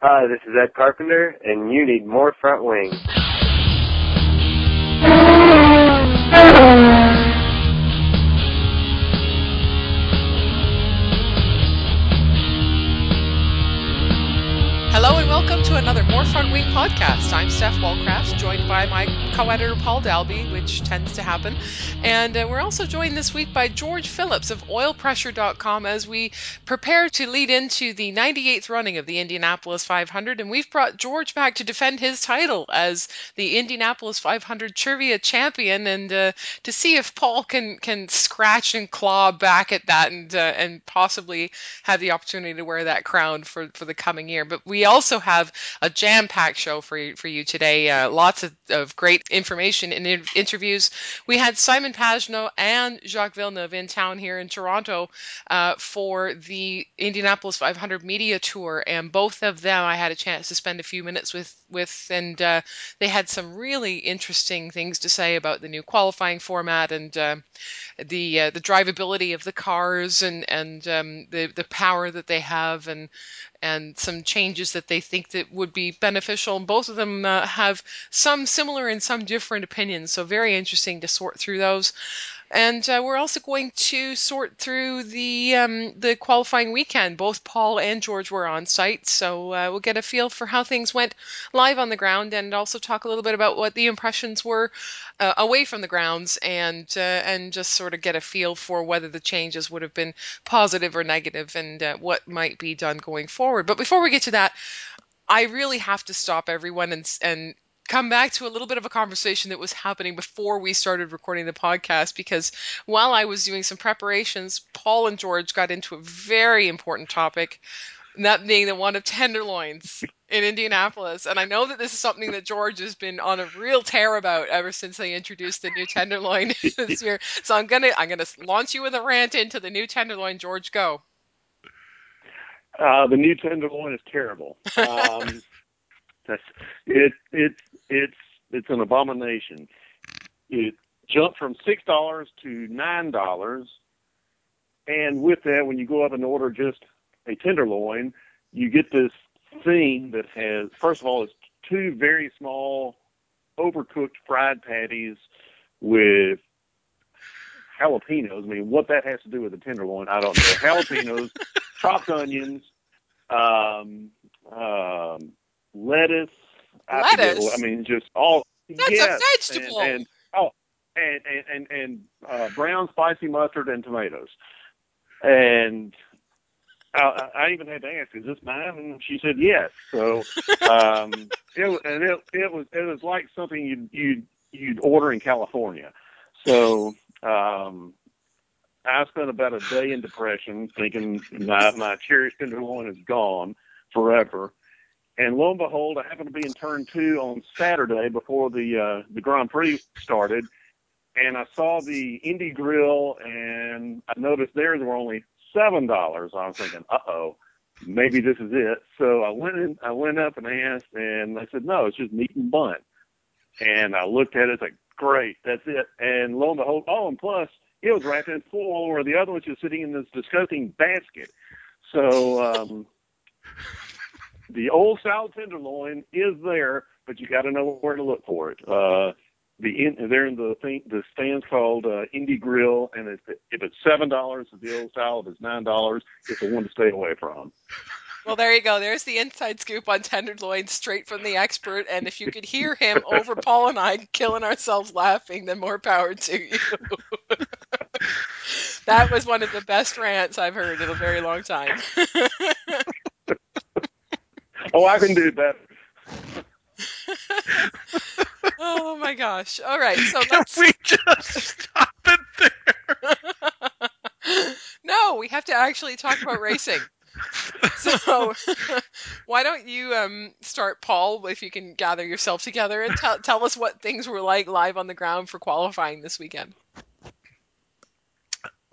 Hi, this is Ed Carpenter, and you need more front wing. To another More Front Wing podcast. I'm Steph Wallcraft, joined by my co-editor Paul Dalbey, which tends to happen, and uh, we're also joined this week by George Phillips of OilPressure.com as we prepare to lead into the 98th running of the Indianapolis 500, and we've brought George back to defend his title as the Indianapolis 500 trivia champion, and uh, to see if Paul can can scratch and claw back at that, and uh, and possibly have the opportunity to wear that crown for for the coming year. But we also have a jam-packed show for you, for you today. Uh, lots of, of great information and in interviews. We had Simon Pagenaud and Jacques Villeneuve in town here in Toronto uh, for the Indianapolis 500 media tour, and both of them I had a chance to spend a few minutes with with, and uh, they had some really interesting things to say about the new qualifying format and uh, the uh, the drivability of the cars and and um, the the power that they have and and some changes that they think that would be beneficial. And both of them uh, have some similar and some different opinions. So very interesting to sort through those. And uh, we're also going to sort through the um, the qualifying weekend. Both Paul and George were on site, so uh, we'll get a feel for how things went live on the ground, and also talk a little bit about what the impressions were uh, away from the grounds, and uh, and just sort of get a feel for whether the changes would have been positive or negative, and uh, what might be done going forward. But before we get to that, I really have to stop everyone and and come back to a little bit of a conversation that was happening before we started recording the podcast because while I was doing some preparations, Paul and George got into a very important topic, that being the one of tenderloins in Indianapolis. And I know that this is something that George has been on a real tear about ever since they introduced the new tenderloin this year. So I'm gonna I'm gonna launch you with a rant into the new tenderloin. George, go. Uh, the new tenderloin is terrible. Um, that's it. It's it's an abomination. It jumped from six dollars to nine dollars, and with that, when you go up and order just a tenderloin, you get this thing that has first of all it's two very small overcooked fried patties with jalapenos. I mean, what that has to do with a tenderloin, I don't know. Jalapenos, chopped onions, um, um, lettuce. I Lettuce? I mean, just all. That's yes, a vegetable. And, and oh, and and and, and uh, brown spicy mustard and tomatoes. And I, I even had to ask, "Is this mine?" And she said, "Yes." So, um, it was- and it it was it was like something you you you'd order in California. So, um, I spent about a day in depression, thinking my my cherished tenderloin is gone forever. And lo and behold, I happened to be in turn two on Saturday before the uh, the Grand Prix started, and I saw the Indy Grill, and I noticed theirs were only seven dollars. I was thinking, uh oh, maybe this is it. So I went in, I went up and asked, and they said, no, it's just meat and bun. And I looked at it, it's like, great, that's it. And lo and behold, oh, and plus, it was wrapped in foil, where the other one's just sitting in this disgusting basket. So um, the old style tenderloin is there, but you got to know where to look for it. Uh, the in, they're in the thing, the stands called uh, Indy Grill, and if, it, if it's seven dollars, it's the old style. If it's nine dollars, it's the one to stay away from. Well, there you go. There's the inside scoop on tenderloin straight from the expert. And if you could hear him over Paul and I killing ourselves laughing, then more power to you. that was one of the best rants I've heard in a very long time. Oh, I can do better. oh my gosh. All right. So Can let's. we just stop it there? no, we have to actually talk about racing. So, why don't you um, start, Paul, if you can gather yourself together and tell tell us what things were like live on the ground for qualifying this weekend?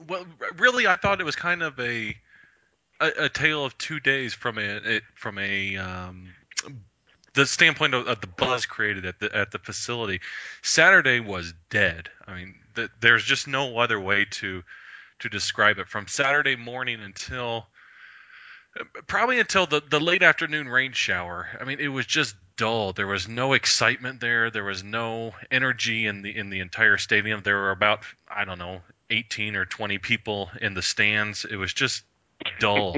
well, really, I thought it was kind of a a, a tale of two days from a it, from a um, the standpoint of, of the buzz created at the at the facility. Saturday was dead. I mean, th- there's just no other way to to describe it. From Saturday morning until Probably until the the late afternoon rain shower. I mean, it was just dull. There was no excitement there. There was no energy in the in the entire stadium. There were about I don't know 18 or 20 people in the stands. It was just dull.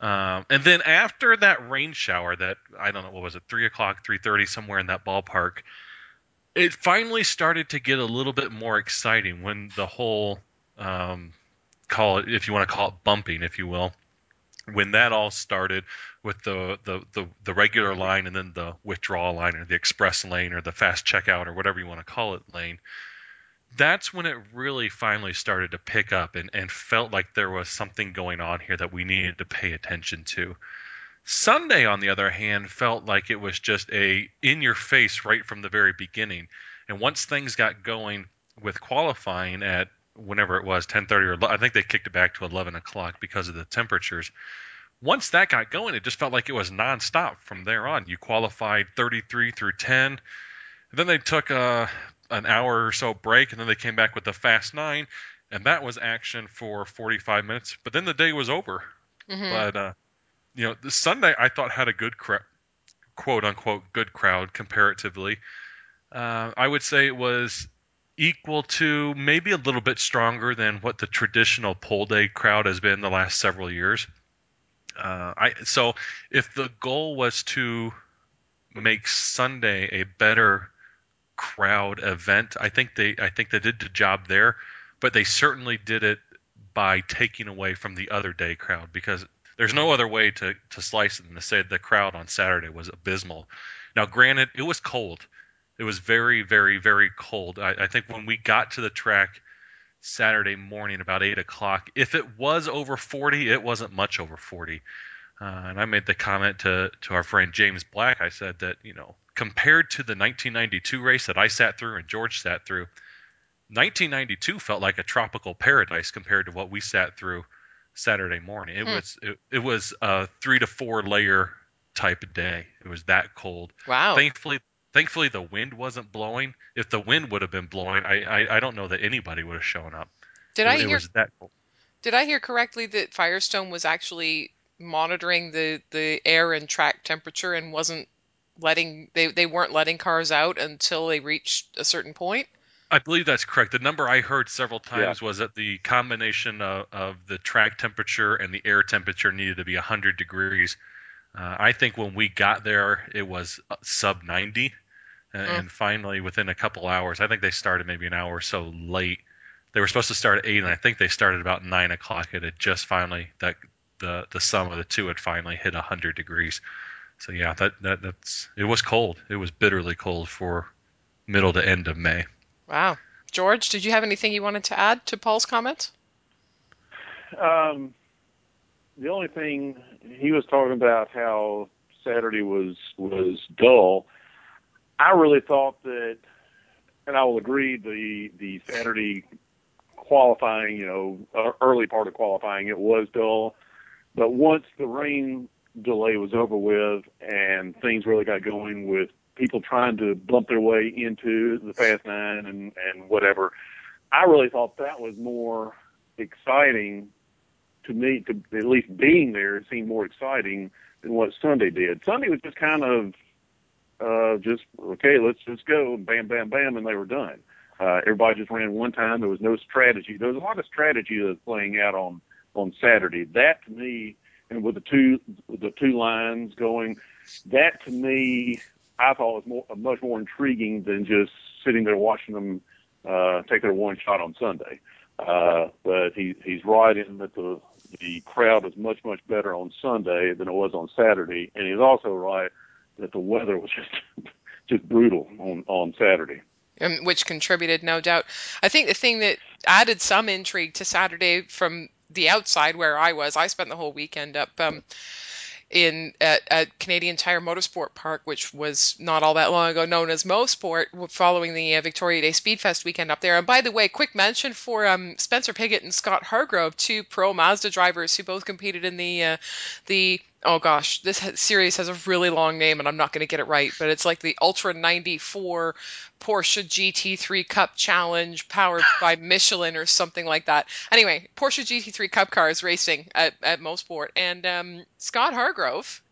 um, and then after that rain shower, that I don't know what was it, three o'clock, three thirty, somewhere in that ballpark, it finally started to get a little bit more exciting when the whole um, call it, if you want to call it bumping, if you will, when that all started with the, the, the, the regular line and then the withdrawal line or the express lane or the fast checkout or whatever you want to call it lane, that's when it really finally started to pick up and, and felt like there was something going on here that we needed to pay attention to. Sunday, on the other hand, felt like it was just a in your face right from the very beginning. And once things got going with qualifying at whenever it was 10:30 or I think they kicked it back to 11 o'clock because of the temperatures. Once that got going, it just felt like it was nonstop from there on. You qualified 33 through 10. Then they took a an hour or so break, and then they came back with the fast nine, and that was action for 45 minutes. But then the day was over. Mhm. But uh, you know, the Sunday I thought had a good cra- quote unquote good crowd comparatively. Uh, I would say it was equal to maybe a little bit stronger than what the traditional pole day crowd has been the last several years. Uh, I so if the goal was to make Sunday a better crowd event, I think they I think they did the job there, but they certainly did it by taking away from the other day crowd because there's no other way to, to slice it than to say the crowd on Saturday was abysmal. Now, granted, it was cold. It was very, very, very cold. I, I think when we got to the track Saturday morning about 8 o'clock, if it was over 40, it wasn't much over 40. Uh, and I made the comment to, to our friend James Black. I said that, you know, compared to the 1992 race that I sat through and George sat through, 1992 felt like a tropical paradise compared to what we sat through Saturday morning. It Hmm. was it, it was a three to four layer type of day. It was that cold. Wow. Thankfully, thankfully the wind wasn't blowing. If the wind would have been blowing, I I, I don't know that anybody would have shown up. Did it, I hear was that cold. did I hear correctly that Firestone was actually monitoring the the air and track temperature and wasn't letting they they weren't letting cars out until they reached a certain point? I believe that's correct. The number I heard several times was that the combination of, of the track temperature and the air temperature needed to be 100 degrees. Uh, I think when we got there, it was uh, sub 90. And, Mm. and finally, within a couple hours, I think they started maybe an hour or so late. They were supposed to start at 8, and I think they started about 9 o'clock. It had just finally, that the, the sum of the two had finally hit 100 degrees. So, yeah, that, that that's it was cold. It was bitterly cold for middle to end of May. Wow. George, did you have anything you wanted to add to Paul's comments? Um, the only thing he was talking about how Saturday was was dull. I really thought that, and I will agree, the the Saturday qualifying, you know, uh, early part of qualifying, it was dull. But once the rain delay was over with and things really got going with people trying to bump their way into the Fast Nine and and whatever, I really thought that was more exciting to me. To at least being there, seemed more exciting than what Sunday did. Sunday was just kind of uh, just okay, let's just go, bam, bam, bam, and they were done. Uh, everybody just ran one time. There was no strategy. There was a lot of strategy that was playing out on on Saturday. That to me, and with the two the two lines going, that to me, I thought was more much more intriguing than just sitting there watching them uh, take their one shot on Sunday. Uh, but he he's right in that the the crowd was much much better on Sunday than it was on Saturday, and he's also right that the weather was just just brutal on on Saturday. which contributed, no doubt. I think the thing that added some intrigue to Saturday from the outside where I was, I spent the whole weekend up um, in at, at Canadian Tire Motorsport Park, which was not all that long ago known as Mosport, following the uh, Victoria Day Speedfest weekend up there. And by the way, quick mention for um, Spencer Piggott and Scott Hargrove, two pro Mazda drivers who both competed in the uh, the oh gosh, this series has a really long name and I'm not going to get it right, but it's like the Ultra 94 Porsche GT3 Cup Challenge powered by Michelin or something like that. Anyway, Porsche GT3 Cup cars racing at, at Mosport. And um, Scott Hargrove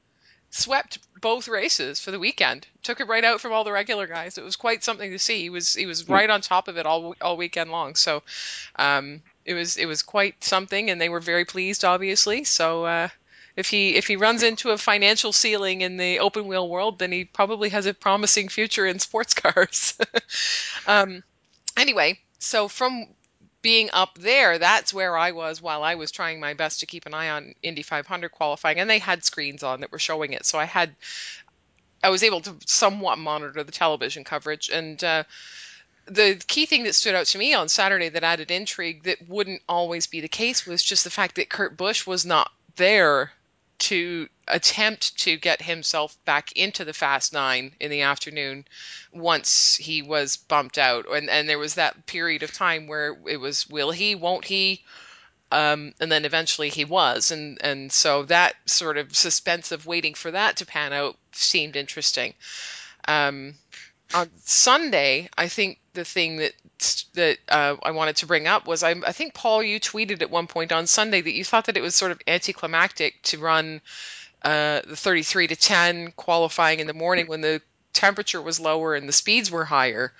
swept both races for the weekend. Took it right out from all the regular guys. It was quite something to see. He was he was right on top of it all all weekend long. So um, it was it was quite something, and they were very pleased, obviously. So uh, if he if he runs into a financial ceiling in the open wheel world, then he probably has a promising future in sports cars. um, anyway, so from being up there, that's where I was while I was trying my best to keep an eye on Indy 500 qualifying, and they had screens on that were showing it, so I had I was able to somewhat monitor the television coverage and. Uh, the key thing that stood out to me on Saturday that added intrigue that wouldn't always be the case was just the fact that Kurt Busch was not there to attempt to get himself back into the fast nine in the afternoon once he was bumped out. And and there was that period of time where it was will he won't he? Um, and then eventually he was. And and so that sort of suspense of waiting for that to pan out seemed interesting. Um, on Sunday, I think the thing that that uh, I wanted to bring up was I, I think Paul, you tweeted at one point on Sunday that you thought that it was sort of anticlimactic to run uh, the 33 to 10 qualifying in the morning when the temperature was lower and the speeds were higher,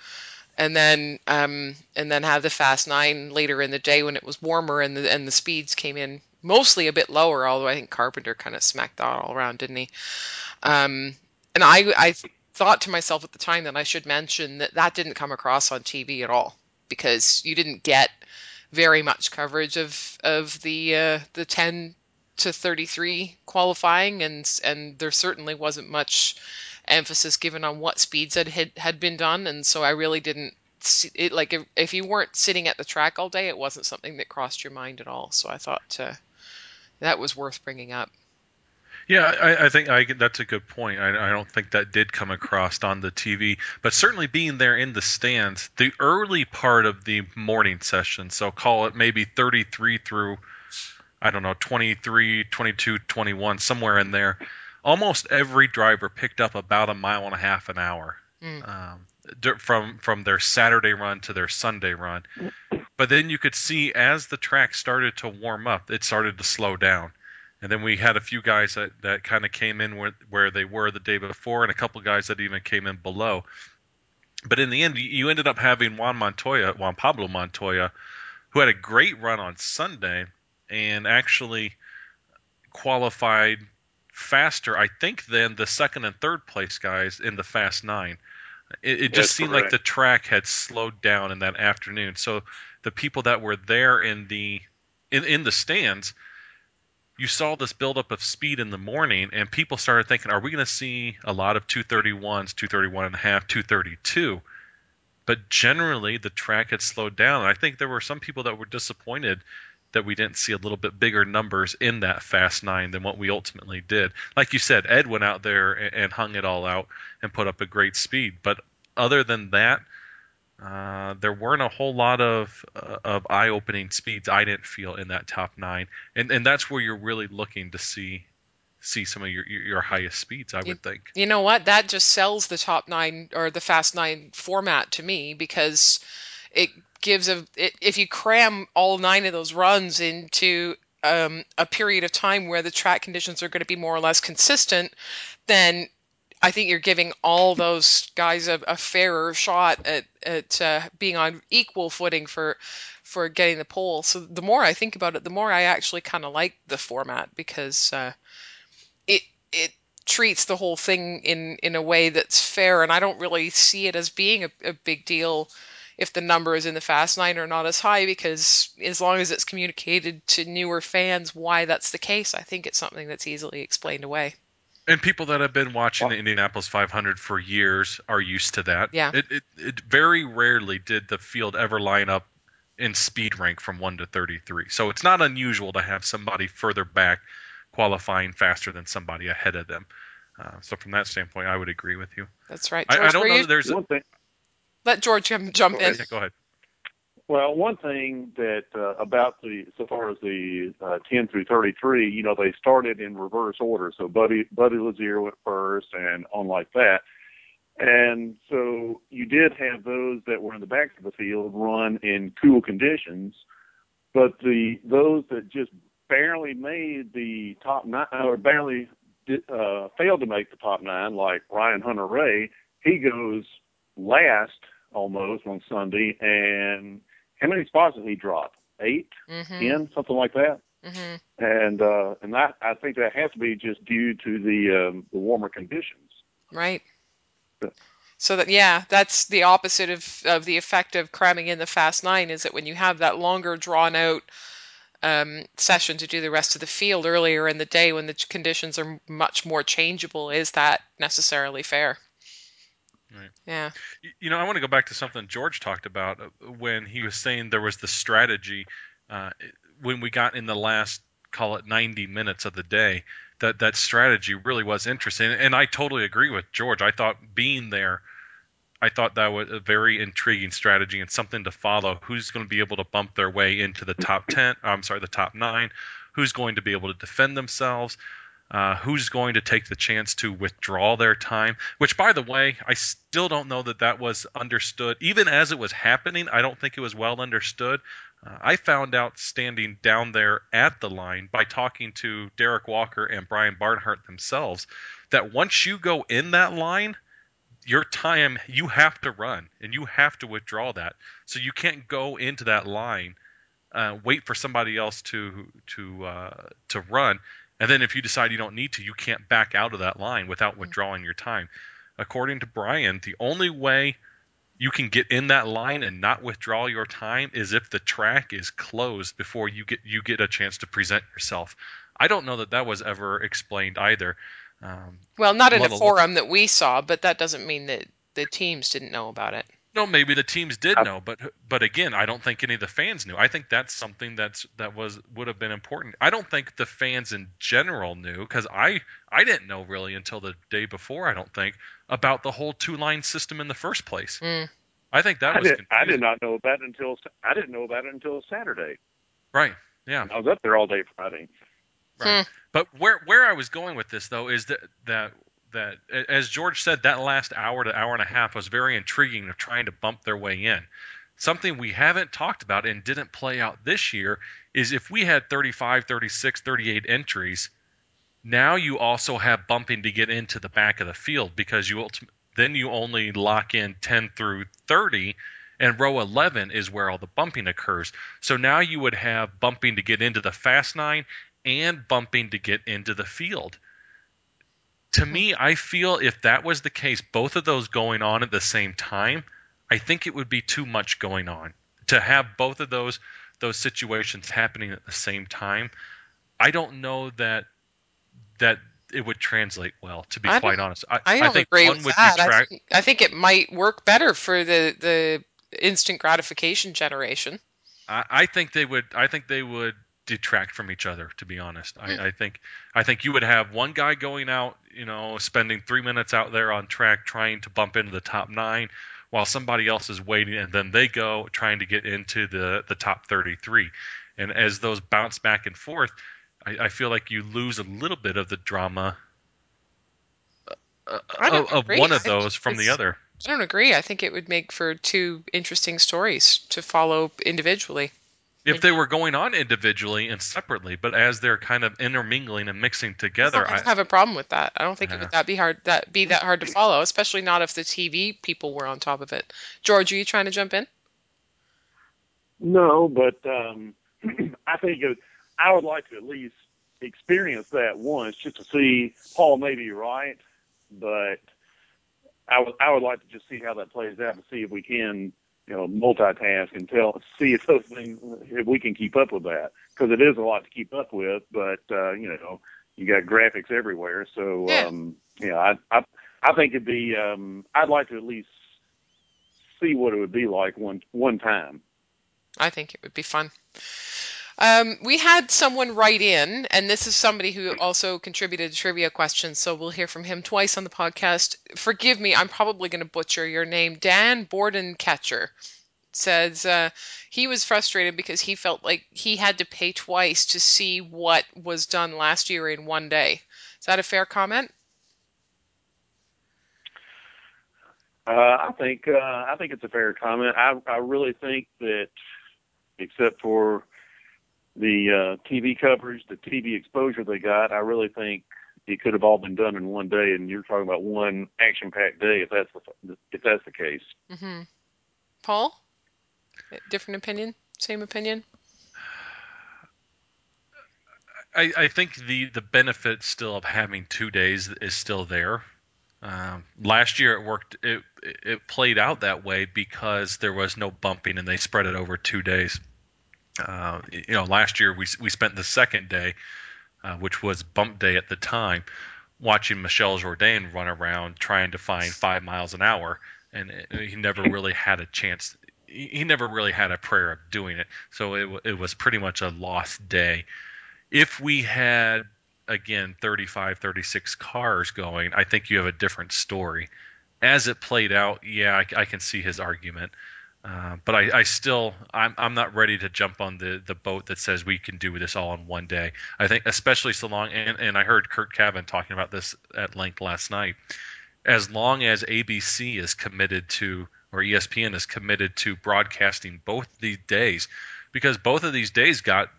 and then um, and then have the fast nine later in the day when it was warmer and the and the speeds came in mostly a bit lower. Although I think Carpenter kind of smacked that all around, didn't he? Um, and I I thought to myself at the time that I should mention that that didn't come across on TV at all because you didn't get very much coverage of of the uh, the 10 to 33 qualifying and and there certainly wasn't much emphasis given on what speeds had had, had been done. And so I really didn't see it like if, if you weren't sitting at the track all day it wasn't something that crossed your mind at all. So I thought uh, that was worth bringing up Yeah, I, I think I, that's a good point. I, I don't think that did come across on the TV, but certainly being there in the stands, the early part of the morning session, so call it maybe 33 through, I don't know, 23, 22, 21, somewhere in there, almost every driver picked up about a mile and a half an hour Mm. um, from from their Saturday run to their Sunday run. But then you could see as the track started to warm up, it started to slow down. And then we had a few guys that, that kind of came in where, where they were the day before, and a couple guys that even came in below. But in the end, you- ended up having Juan Montoya, Juan Pablo Montoya, who had a great run on Sunday and actually qualified faster, I think, than the second and third place guys in the Fast Nine. It, it just seemed like the track had slowed down in that afternoon. So the people that were there in the in, in the stands, you saw this buildup of speed in the morning, and people started thinking, are we going to see a lot of 231s, 231 and a half, 232? But generally, the track had slowed down. And I think there were some people that were disappointed that we didn't see a little bit bigger numbers in that fast nine than what we ultimately did. Like you said, Ed went out there and, and hung it all out and put up a great speed. But other than that, uh, there weren't a whole lot of uh, of eye-opening speeds. I didn't feel in that top nine, and and that's where you're really looking to see see some of your your, highest speeds. I would think. You know what? That just sells the top nine or the fast nine format to me because it gives a it, if you cram all nine of those runs into um, a period of time where the track conditions are going to be more or less consistent, then I think you're giving all those guys a, a fairer shot at at uh, being on equal footing for for getting the pole. So the more I think about it, the more I actually kind of like the format because uh, it it treats the whole thing in in a way that's fair, and I don't really see it as being a, a big deal if the numbers in the fast nine are not as high because as long as it's communicated to newer fans why that's the case, I think it's something that's easily explained away. And people that have been watching the Indianapolis 500 for years are used to that. Yeah. It, it, it very rarely did the field ever line up in speed rank from 1 to 33. So it's not unusual to have somebody further back qualifying faster than somebody ahead of them. Uh, so from that standpoint, I would agree with you. That's right. I, George, I don't know you- that there's. A, One thing, Let George jump jump in. yeah, go ahead. Well, one thing that uh, about the so far as the uh, 10 through 33, you know, they started in reverse order. So Buddy Buddy Lazier went first, and on like that. And so you did have those that were in the back of the field run in cool conditions, but the those that just barely made the top nine or barely did, uh, failed to make the top nine, like Ryan Hunter-Reay, he goes last almost on Sunday, and how many spots did he drop? 8 Mm-hmm. ten, something like that. Mm-hmm. And uh, and that I think that has to be just due to the um, the warmer conditions. Right. So that yeah, that's the opposite of of the effect of cramming in the fast nine is that when you have that longer drawn out um, session to do the rest of the field earlier in the day when the conditions are much more changeable, is that necessarily fair? Right. Yeah. You know, I want to go back to something George talked about uh, when he was saying there was the strategy uh, when we got in the last call it 90 minutes of the day. That that strategy really was interesting, and I totally agree with George. I thought being there, I thought that was a very intriguing strategy and something to follow. Who's going to be able to bump their way into the top 10? I'm sorry, the top nine. Who's going to be able to defend themselves? Uh, who's going to take the chance to withdraw their time. Which, by the way, I still don't know that that was understood. Even as it was happening, I don't think it was well understood. Uh, I found out standing down there at the line by talking to Derrick Walker and Brian Barnhart themselves that once you go in that line, your time you have to run and you have to withdraw that. So you can't go into that line, uh, wait for somebody else to to uh, to run, and then if you decide you don't need to, you can't back out of that line without withdrawing your time. According to Brian, the only way you can get in that line and not withdraw your time is if the track is closed before you get you get a chance to present yourself. I don't know that that was ever explained either. Um, Well, not in a forum that we saw, but that doesn't mean that the teams didn't know about it. No, maybe the teams did know, but but again, I don't think any of the fans knew. I think that's something that's that was would have been important. I don't think the fans in general knew because I I didn't know really until the day before. I don't think about the whole two line system in the first place. Mm. I think that I was did, I did not know about it until I didn't know about it until Saturday. right. Yeah. I was up there all day Friday. Right. But where where I was going with this though is that that that as George said, that last hour to hour and a half was very intriguing of trying to bump their way in. Something we haven't talked about and didn't play out this year is if we had 35, 36, 38 entries, now you also have bumping to get into the back of the field because you then you only lock in 10 through 30 and row 11 is where all the bumping occurs. So now you would have bumping to get into the fast nine and bumping to get into the field. To mm-hmm. me, I feel if that was the case, both of those going on at the same time, I think it would be too much going on. To have both of those those situations happening at the same time, I don't know that that it would translate well. To be I quite honest, I, I don't think agree one with would that. I think, I think it might work better for the the instant gratification generation. I, I think they would. I think they would detract from each other. To be honest, Hmm. I, I think I think you would have one guy going out, you know, spending three minutes out there on track trying to bump into the top nine, while somebody else is waiting, and then they go trying to get into the the top 33. And as those bounce back and forth, I, I feel like you lose a little bit of the drama uh, of, of one of those from the other. I don't agree. I think it would make for two interesting stories to follow individually. If they were going on individually and separately, but as they're kind of intermingling and mixing together, I I, don't have a problem with that. I don't think it would that be hard that be that hard to follow, especially not if the TV people were on top of it. George, are you trying to jump in? No, but um, I think it, I would like to at least experience that once just to see. Paul may be right, but I would I would like to just see how that plays out and see if we can you know multitask and tell see if those things if we can keep up with that because it is a lot to keep up with. But uh, you know you got graphics everywhere, so Yeah. um, you know I I I think it'd be um, I'd like to at least see what it would be like one one time. I think it would be fun. Um, we had someone write in, and this is somebody who also contributed a trivia question, so we'll hear from him twice on the podcast. Forgive me, I'm probably going to butcher your name, Dan Bordencatcher. says uh, he was frustrated because he felt like he had to pay twice to see what was done last year in one day. Is that a fair comment? Uh, I think uh, I think it's a fair comment. I I really think that, except for the uh, TV coverage, the TV exposure they got, I really think it could have all been done in one day. And you're talking about one action-packed day, if that's the if that's the case. Mm-hmm. Paul, different opinion, same opinion. I, I think the the benefit still of having two days is still there. Um, last year it worked. It it played out that way because there was no bumping and they spread it over two days. Uh, you know, last year we we spent the second day, uh, which was bump day at the time, watching Michel Jourdain run around trying to find five miles an hour, and he never really had a chance. He, he never really had a prayer of doing it, so it it was pretty much a lost day. If we had again 35 36 cars going i think you have a different story as it played out yeah i, I can see his argument uh, but I, I still I'm, I'm not ready to jump on the, the boat that says we can do this all in one day. I think especially so long and, and i heard Curt Cavin talking about this at length last night. As long as abc is committed to or espn is committed to broadcasting both these days because both of these days got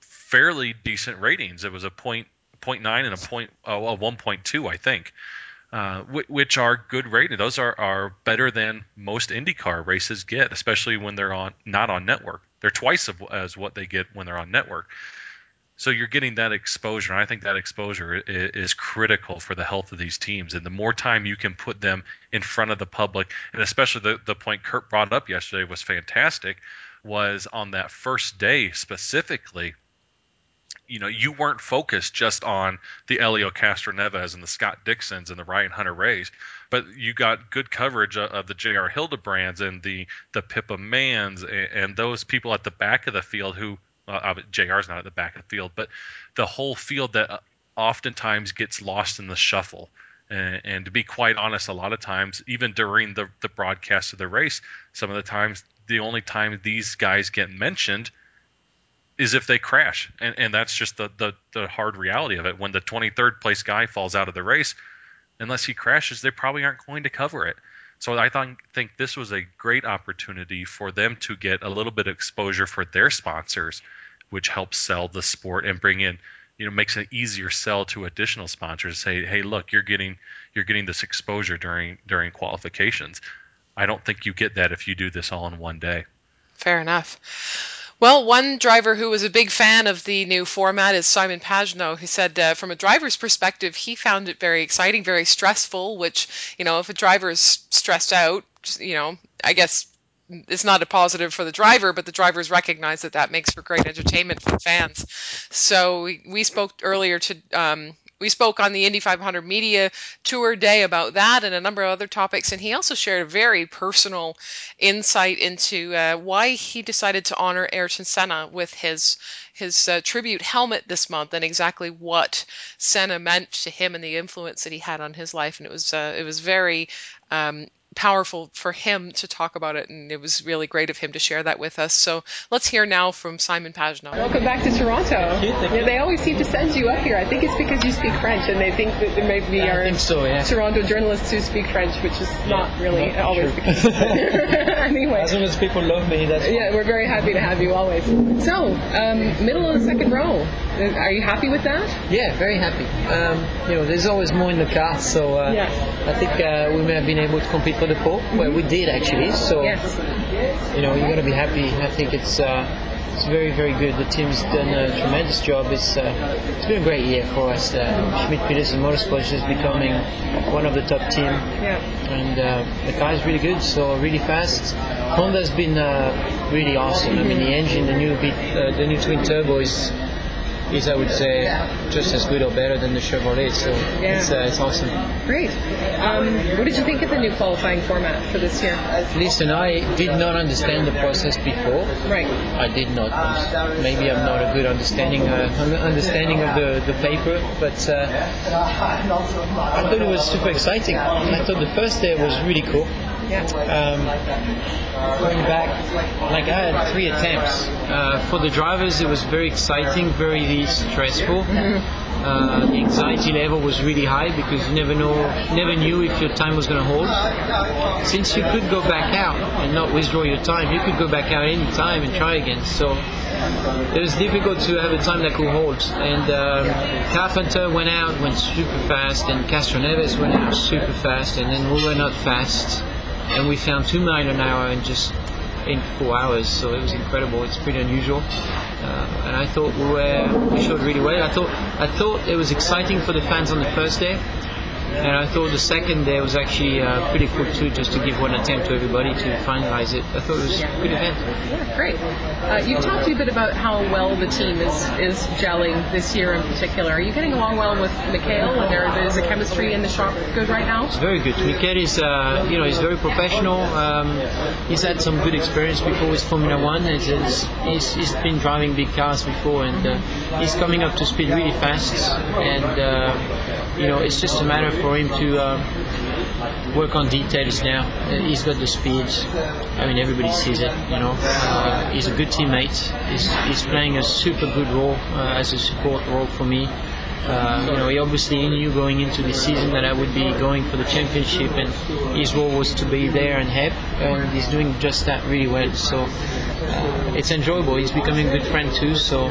fairly decent ratings. It was a point 0.9 and a point oh, a 1.2, I think, uh, which are good rated. Those are, are better than most IndyCar races get, especially when they're on not on network. They're twice as what they get when they're on network. So you're getting that exposure, and I think that exposure is, is critical for the health of these teams. And the more time you can put them in front of the public, and especially the, the point Curt brought up yesterday was fantastic, was on that first day specifically – you know, you weren't focused just on the Helio Castroneves and the Scott Dixons and the Ryan Hunter-Reays, but you got good coverage of, the J.R. Hildebrands and the the Pippa Manns and, those people at the back of the field who uh, JR's not at the back of the field, but the whole field that uh, oftentimes gets lost in the shuffle. And, and, to be quite honest, a lot of times, even during the, the broadcast of the race, some of the times, the only time these guys get mentioned – is if they crash, and and that's just the, the the hard reality of it. When the 23rd place guy falls out of the race, unless he crashes, they probably aren't going to cover it. So I th- think this was a great opportunity for them to get a little bit of exposure for their sponsors, which helps sell the sport and bring in, you know, makes an easier sell to additional sponsors. Say, hey, look, you're getting you're getting this exposure during during qualifications. I don't think you get that if you do this all in one day. Fair enough. Well, one driver who was a big fan of the new format is Simon Pagenaud, who said uh, from a driver's perspective, he found it very exciting, very stressful, which, you know, if a driver is stressed out, you know, I guess it's not a positive for the driver, but the drivers recognize that that makes for great entertainment for fans. So we, we spoke earlier to um, we spoke on the Indy 500 Media Tour Day about that and a number of other topics. And he also shared a very personal insight into uh, why he decided to honor Ayrton Senna with his his uh, tribute helmet this month and exactly what Senna meant to him and the influence that he had on his life. And it was uh, it was very um, powerful for him to talk about it, and it was really great of him to share that with us. So let's hear now from Simon Pagenaud. Welcome back to Toronto. Thank you, thank you. Yeah, they always seem to send you up here. I think it's because you speak French, and they think that there may be our so, yeah. Toronto journalists who speak French, which is yeah, not really not always true. the case. anyway, as long as people love me, that's yeah, we're very happy to have you always. So, um, middle of the second row. Are you happy with that? Yeah, very happy. Um, you know, there's always more in the car, so uh, yes. I think uh, we may have been able to compete for the. Mm-hmm. Well, we did actually. So yes. you know, you're gonna be happy. I think it's. Uh, it's very, very good. The team's done a tremendous job. It's uh, it's been a great year for us. Uh, Schmidt Peterson Motorsports is becoming one of the top team, yeah. and uh, the car is really good. So really fast. Honda's been uh, really awesome. I mean, the engine, the new bit, uh, the new twin turbo is is, I would say, just as good or better than the Chevrolet. So yeah. it's, uh, it's awesome. Great. Um, what did you think of the new qualifying format for this year? Listen, I did not understand the process before. Right. I did not. Maybe I'm not a good understanding uh, understanding of the, the paper, but uh, I thought it was super exciting. I thought the first day was really cool. Um, going back, like I had three attempts. Uh, for the drivers, it was very exciting, very stressful. Uh, the anxiety level was really high because you never know, never knew if your time was going to hold. Since you could go back out and not withdraw your time, you could go back out any time and try again. So it was difficult to have a time that could hold. And um, Carpenter went out, went super fast, and Castroneves went out super fast, and then we were not fast, and we found two million an hour in just in four hours. So it was incredible. It's pretty unusual. Uh, and I thought we were we showed really well. I thought I thought it was exciting for the fans on the first day. And I thought the second day was actually uh, pretty cool too, just to give one attempt to everybody to finalize it. I thought it was a good event. Yeah, great. Uh, you've talked a bit about how well the team is, is gelling this year in particular. Are you getting along well with Mikhail and there's a chemistry in the shop good right now? It's very good. Mikhail is, uh, you know, he's very professional. Um, he's had some good experience before with Formula One. He's, he's, he's been driving big cars before, and uh, he's coming up to speed really fast. And uh, you know, it's just a matter for him to um, work on details now. He's got the speed. I mean, everybody sees it. You know, uh, he's a good teammate. He's, he's playing a super good role uh, as a support role for me. Uh, you know, he obviously knew going into the season that I would be going for the championship, and his role was to be there and help, and he's doing just that really well. So uh, it's enjoyable. He's becoming a good friend too. So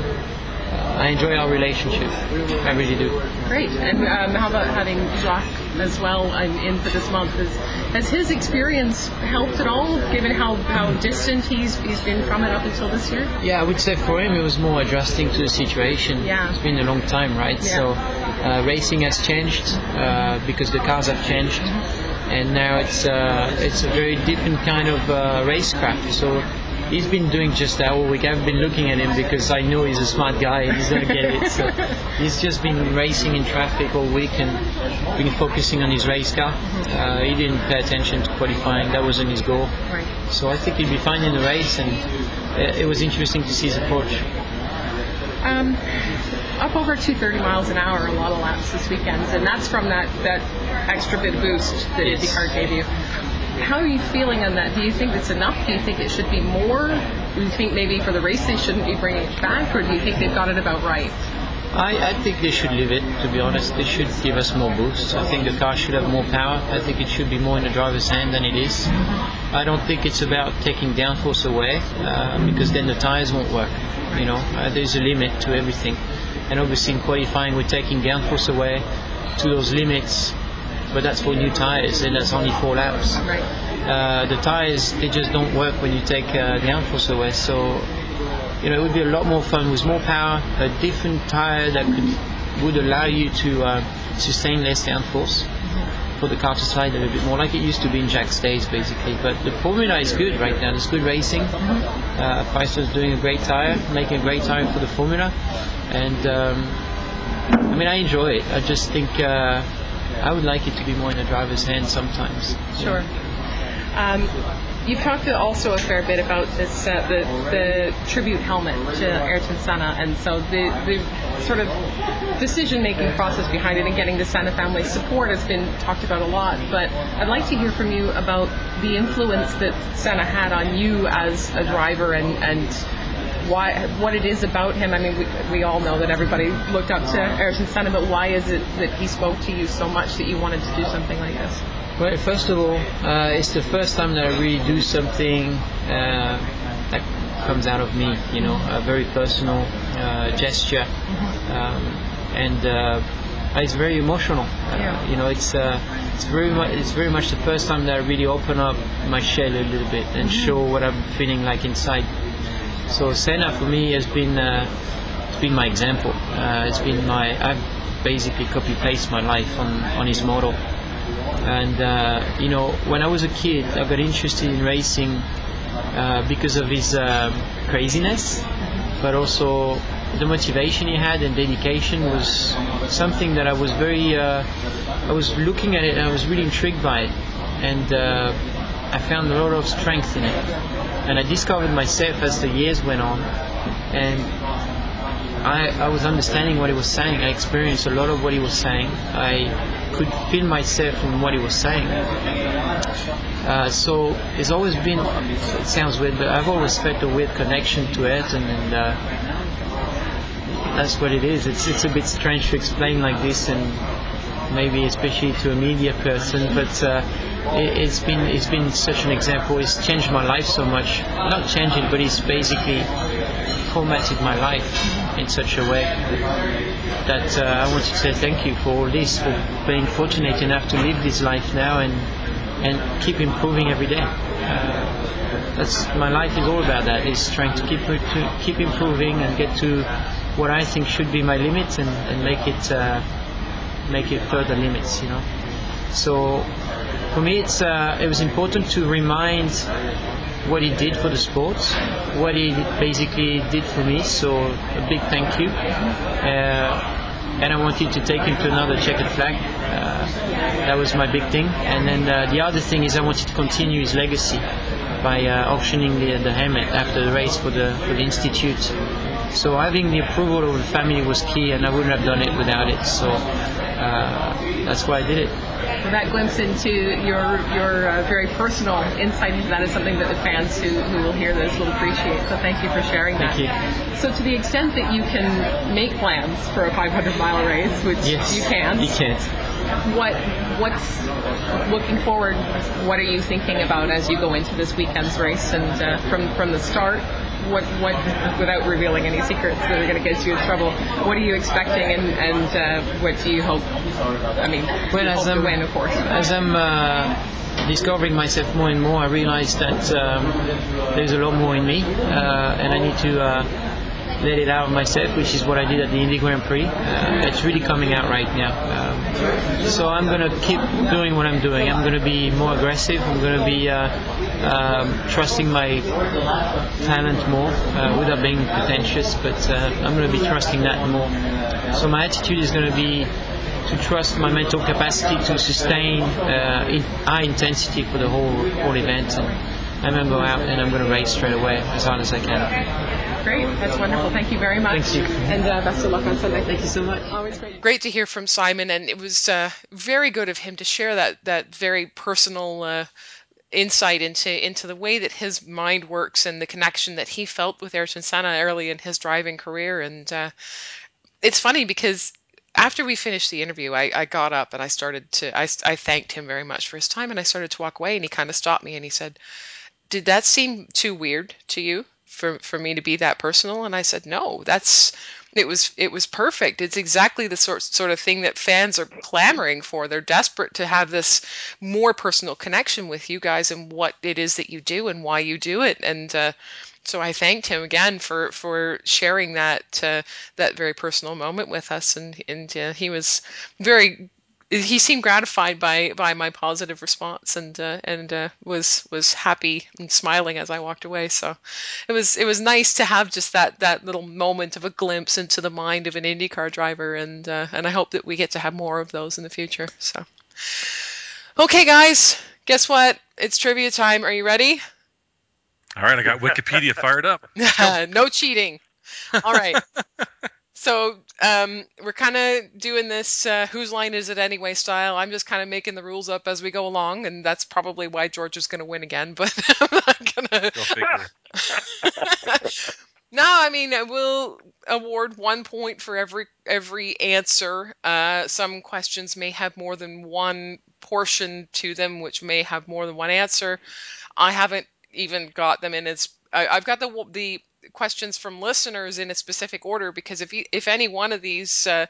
I enjoy our relationship. I really do. Great. And um, how about having Jacques as well um, in for this month? Has, has his experience helped at all, given how, how distant he's he's been from it up until this year? Yeah, I would say for him it was more adjusting to the situation. Yeah. It's been a long time, right? Yeah. So uh, racing has changed uh, because the cars have changed, and now it's uh, it's a very different kind of uh, racecraft. So he's been doing just that all week. I've been looking at him because I know he's a smart guy and he's gonna get it. So he's just been racing in traffic all week and been focusing on his race car. Uh, he didn't pay attention to qualifying. That wasn't his goal. Right. So I think he'll be fine in the race, and uh, it was interesting to see his approach. Um, up over 230 miles an hour, a lot of laps this weekend, and that's from that, that extra bit of boost that Yes. IndyCar gave you. How are you feeling on that? Do you think it's enough? Do you think it should be more? Do you think maybe for the race they shouldn't be bringing it back, or do you think they've got it about right? I, I think they should leave it, to be honest. They should give us more boost. I think the car should have more power. I think it should be more in the driver's hand than it is. I don't think it's about taking downforce away, uh, because then the tires won't work. You know, uh, there's a limit to everything. And obviously in qualifying, we're taking downforce away to those limits, but that's for new tires, and that's only four laps. Right. Uh, the tires, they just don't work when you take uh, downforce away. So you know, it would be a lot more fun with more power, a different tire that could would allow you to uh, sustain less downforce for the car to slide a little bit more, like it used to be in Jack's days, basically. But the formula is good right now. It's good racing. Uh, Chrysler's doing a great tire, making a great tire for the formula, and um, I mean, I enjoy it. I just think uh, I would like it to be more in the driver's hands sometimes. Sure. Um, you've talked also a fair bit about this uh, the, the tribute helmet to Ayrton Senna, and so the, the sort of decision-making process behind it and getting the Senna family support has been talked about a lot. But I'd like to hear from you about the influence that Senna had on you as a driver and and why what it is about him. I mean, we, we all know that everybody looked up to Ayrton Senna, but why is it that he spoke to you so much that you wanted to do something like this? Well, first of all, uh, it's the first time that I really do something uh, that comes out of me, you know, a very personal uh, gesture, um, and uh, it's very emotional. Uh, Yeah. You know, it's uh, it's very much it's very much the first time that I really open up my shell a little bit and show what I'm feeling like inside. So Senna for me has been uh, it's been my example. Uh, it's been my I've basically copy paste my life on on his model. And uh, you know, when I was a kid, I got interested in racing uh, because of his um craziness, but also the motivation he had and dedication was something that I was very. Uh, I was looking at it and I was really intrigued by it, and uh, I found a lot of strength in it. And I discovered myself as the years went on, and I, I was understanding what he was saying. I experienced a lot of what he was saying. I could feel myself in what he was saying. Uh, so it's always been, it sounds weird, but I've always felt a weird connection to Ayrton, and uh, that's what it is. It's, it's a bit strange to explain like this, and maybe especially to a media person, but uh, it, has been it's been such an example. It's changed my life so much. Not changed it, but it's basically formatted my life in such a way that uh, I want to say thank you for all this, for being fortunate enough to live this life now and and keep improving every day. Uh, that's my life is all about. That is trying to keep to keep improving and get to what I think should be my limits and, and make it uh, make it further limits. You know. So for me, it's uh, it was important to remind what he did for the sport, what he basically did for me. So a big thank you. Uh, and I wanted to take him to another checkered flag. Uh, that was my big thing. And then uh, the other thing is I wanted to continue his legacy by uh, auctioning the, the helmet after the race for the for the institute. So having the approval of the family was key, and I wouldn't have done it without it. So uh, that's why I did it. Well, that glimpse into your your uh, very personal insight into that is something that the fans who, who will hear this will appreciate. So thank you for sharing that. Thank you. So to the extent that you can make plans for a 500 mile race, which yes, you can, you can. What what's looking forward? What are you thinking about as you go into this weekend's race and uh, from from the start? What what without revealing any secrets that are going to get you in trouble. What are you expecting, and and uh, what do you hope? I mean, well, as I'm, win, of course. As I'm. Uh, discovering myself more and more, I realize that um, there's a lot more in me, uh, and I need to uh, let it out of myself, which is what I did at the Indy Grand Prix. Uh, it's really coming out right now. Um, so I'm going to keep doing what I'm doing. I'm going to be more aggressive. I'm going to be uh, um, trusting my talent more uh, without being pretentious, but uh, I'm going to be trusting that more. So my attitude is going to be to trust my mental capacity to sustain uh, high intensity for the whole whole event. And I'm going to go out and I'm going to race straight away as hard as I can great. That's wonderful. Thank you very much. Thank you. And uh, best of luck on Sunday. Thank you so much. Always great. Great to hear from Simon, and it was uh, very good of him to share that that very personal. Uh, insight into into the way that his mind works and the connection that he felt with Ayrton Senna early in his driving career. And uh, it's funny because after we finished the interview, I, I got up and I started to I, I thanked him very much for his time, and I started to walk away, and he kind of stopped me and he said, "Did that seem too weird to you?" For for me to be that personal and I said no that's it was it was perfect. It's exactly the sort sort of thing that fans are clamoring for. They're desperate to have this more personal connection with you guys and what it is that you do and why you do it and uh, so I thanked him again for for sharing that uh, that very personal moment with us and and uh, he was very he seemed gratified by by my positive response and uh, and uh, was was happy and smiling as I walked away. So it was it was nice to have just that that little moment of a glimpse into the mind of an IndyCar driver, and uh, and I hope that we get to have more of those in the future. So okay, guys, guess what? It's trivia time. Are you ready? All right, I got Wikipedia fired up. no cheating. All right. So um, we're kind of doing this uh, whose line is it anyway style. I'm just kind of making the rules up as we go along, and that's probably why George is going to win again. But I'm not gonna. No, I mean we'll award one point for every every answer. Uh, some questions may have more than one portion to them, which may have more than one answer. I haven't even got them in as I, I've got the the questions from listeners in a specific order because if you, if any one of these uh,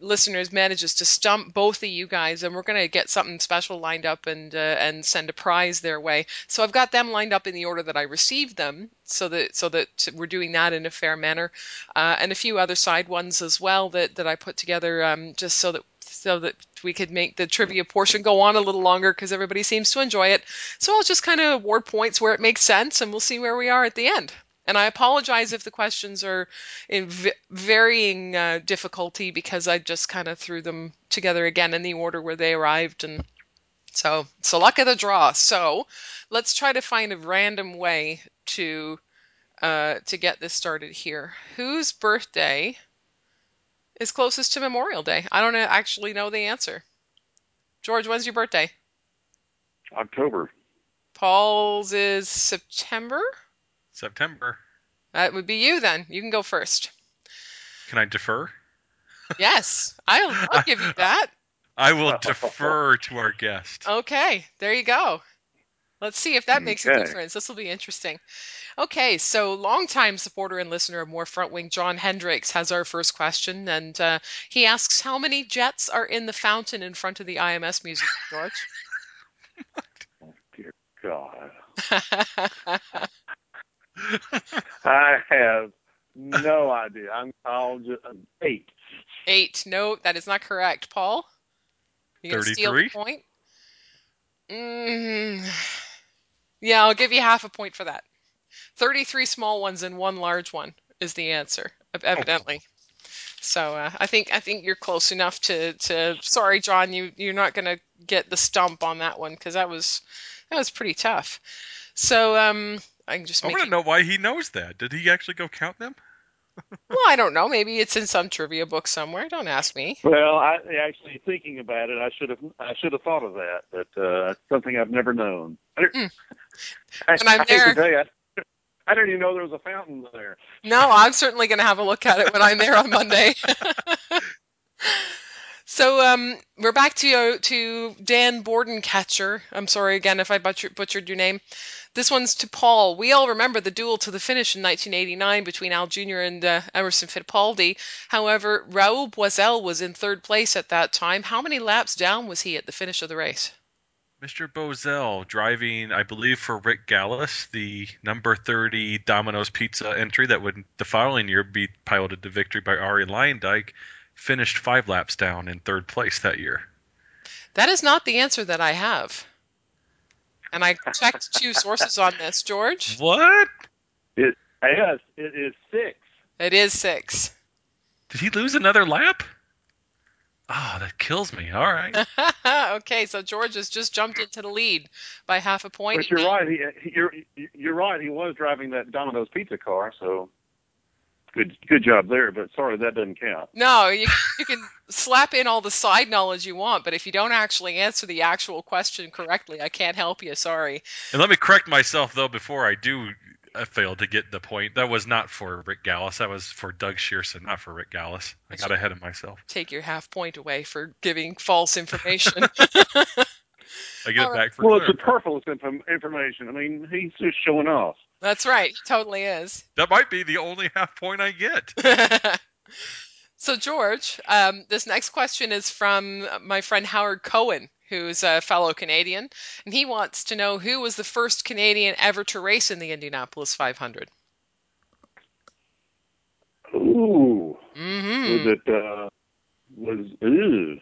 listeners manages to stump both of you guys, then we're going to get something special lined up and uh, and send a prize their way. So I've got them lined up in the order that I received them, so that so that we're doing that in a fair manner, uh, and a few other side ones as well that that I put together um, just so that so that we could make the trivia portion go on a little longer because everybody seems to enjoy it. So I'll just kind of award points where it makes sense, and we'll see where we are at the end. And I apologize if the questions are in v- varying uh, difficulty because I just kind of threw them together again in the order where they arrived. And so, so luck of the draw. So let's try to find a random way to uh, to get this started here. Whose birthday is closest to Memorial Day? I don't actually know the answer. George, when's your birthday? October. Paul's is September. September. That would be you then. You can go first. Can I defer? Yes, I'll, I'll give you that. I will defer to our guest. Okay, there you go. Let's see if that makes a difference. This will be interesting. Okay, so longtime supporter and listener of More Front Wing, John Hendricks, has our first question, and uh, he asks, "How many jets are in the fountain in front of the IMS museum, George?" Oh, dear God. I have no idea. I'm I'll just eight. Eight. No, that is not correct. Paul, you gonna steal the 33? point? Mm, yeah, I'll give you half a point for that. Thirty-three small ones and one large one is the answer, ev- evidently. So uh, I think I think you're close enough to to. Sorry, John, you you're not gonna get the stump on that one because that was that was pretty tough. So um, I can just I want to know why he knows that. Did he actually go count them? Well, I don't know. Maybe it's in some trivia book somewhere. Don't ask me. Well, I actually thinking about it, I should have I should have thought of that, but uh, it's something I've never known. Mm. I, And I'm I hate there. to tell you, I, I didn't even know there was a fountain there. No, I'm certainly going to have a look at it when I'm there on Monday. so um, we're back to uh, to Dan Bordencatcher. I'm sorry again if I butchered, butchered your name. This one's to Paul. We all remember the duel to the finish in 1989 between Al Jr. and uh, Emerson Fittipaldi. However, Raul Boesel was in third place at that time. How many laps down was he at the finish of the race? Mr. Boesel driving, I believe, for Rick Galles, the number 30 Domino's Pizza entry that would the following year be piloted to victory by Arie Luyendyk, finished five laps down in third place that year. That is not the answer that I have. And I checked two sources on this, George. What? Yes, it is six. It is six. Did he lose another lap? Oh, that kills me. All right. okay, so George has just jumped into the lead by half a point. But you're right. He, he- you're you're right. He was driving that Domino's pizza car, so good good job there. But sorry, that doesn't count. No, you you can slap in all the side knowledge you want, but if you don't actually answer the actual question correctly, I can't help you. Sorry. And let me correct myself though before I do uh, fail to get the point. That was not for Rick Galles. That was for Doug Shierson, not for Rick Galles. I got ahead of myself. Take your half point away for giving false information. I get All it right. back for Well, it's clear. superfluous inf- information. I mean, he's just showing off. That's right. He totally is. That might be the only half point I get. so, George, um, this next question is from my friend Howard Cohen, who's a fellow Canadian, and he wants to know who was the first Canadian ever to race in the Indianapolis 500. Ooh, Mm-hmm. was it? Uh, was ew.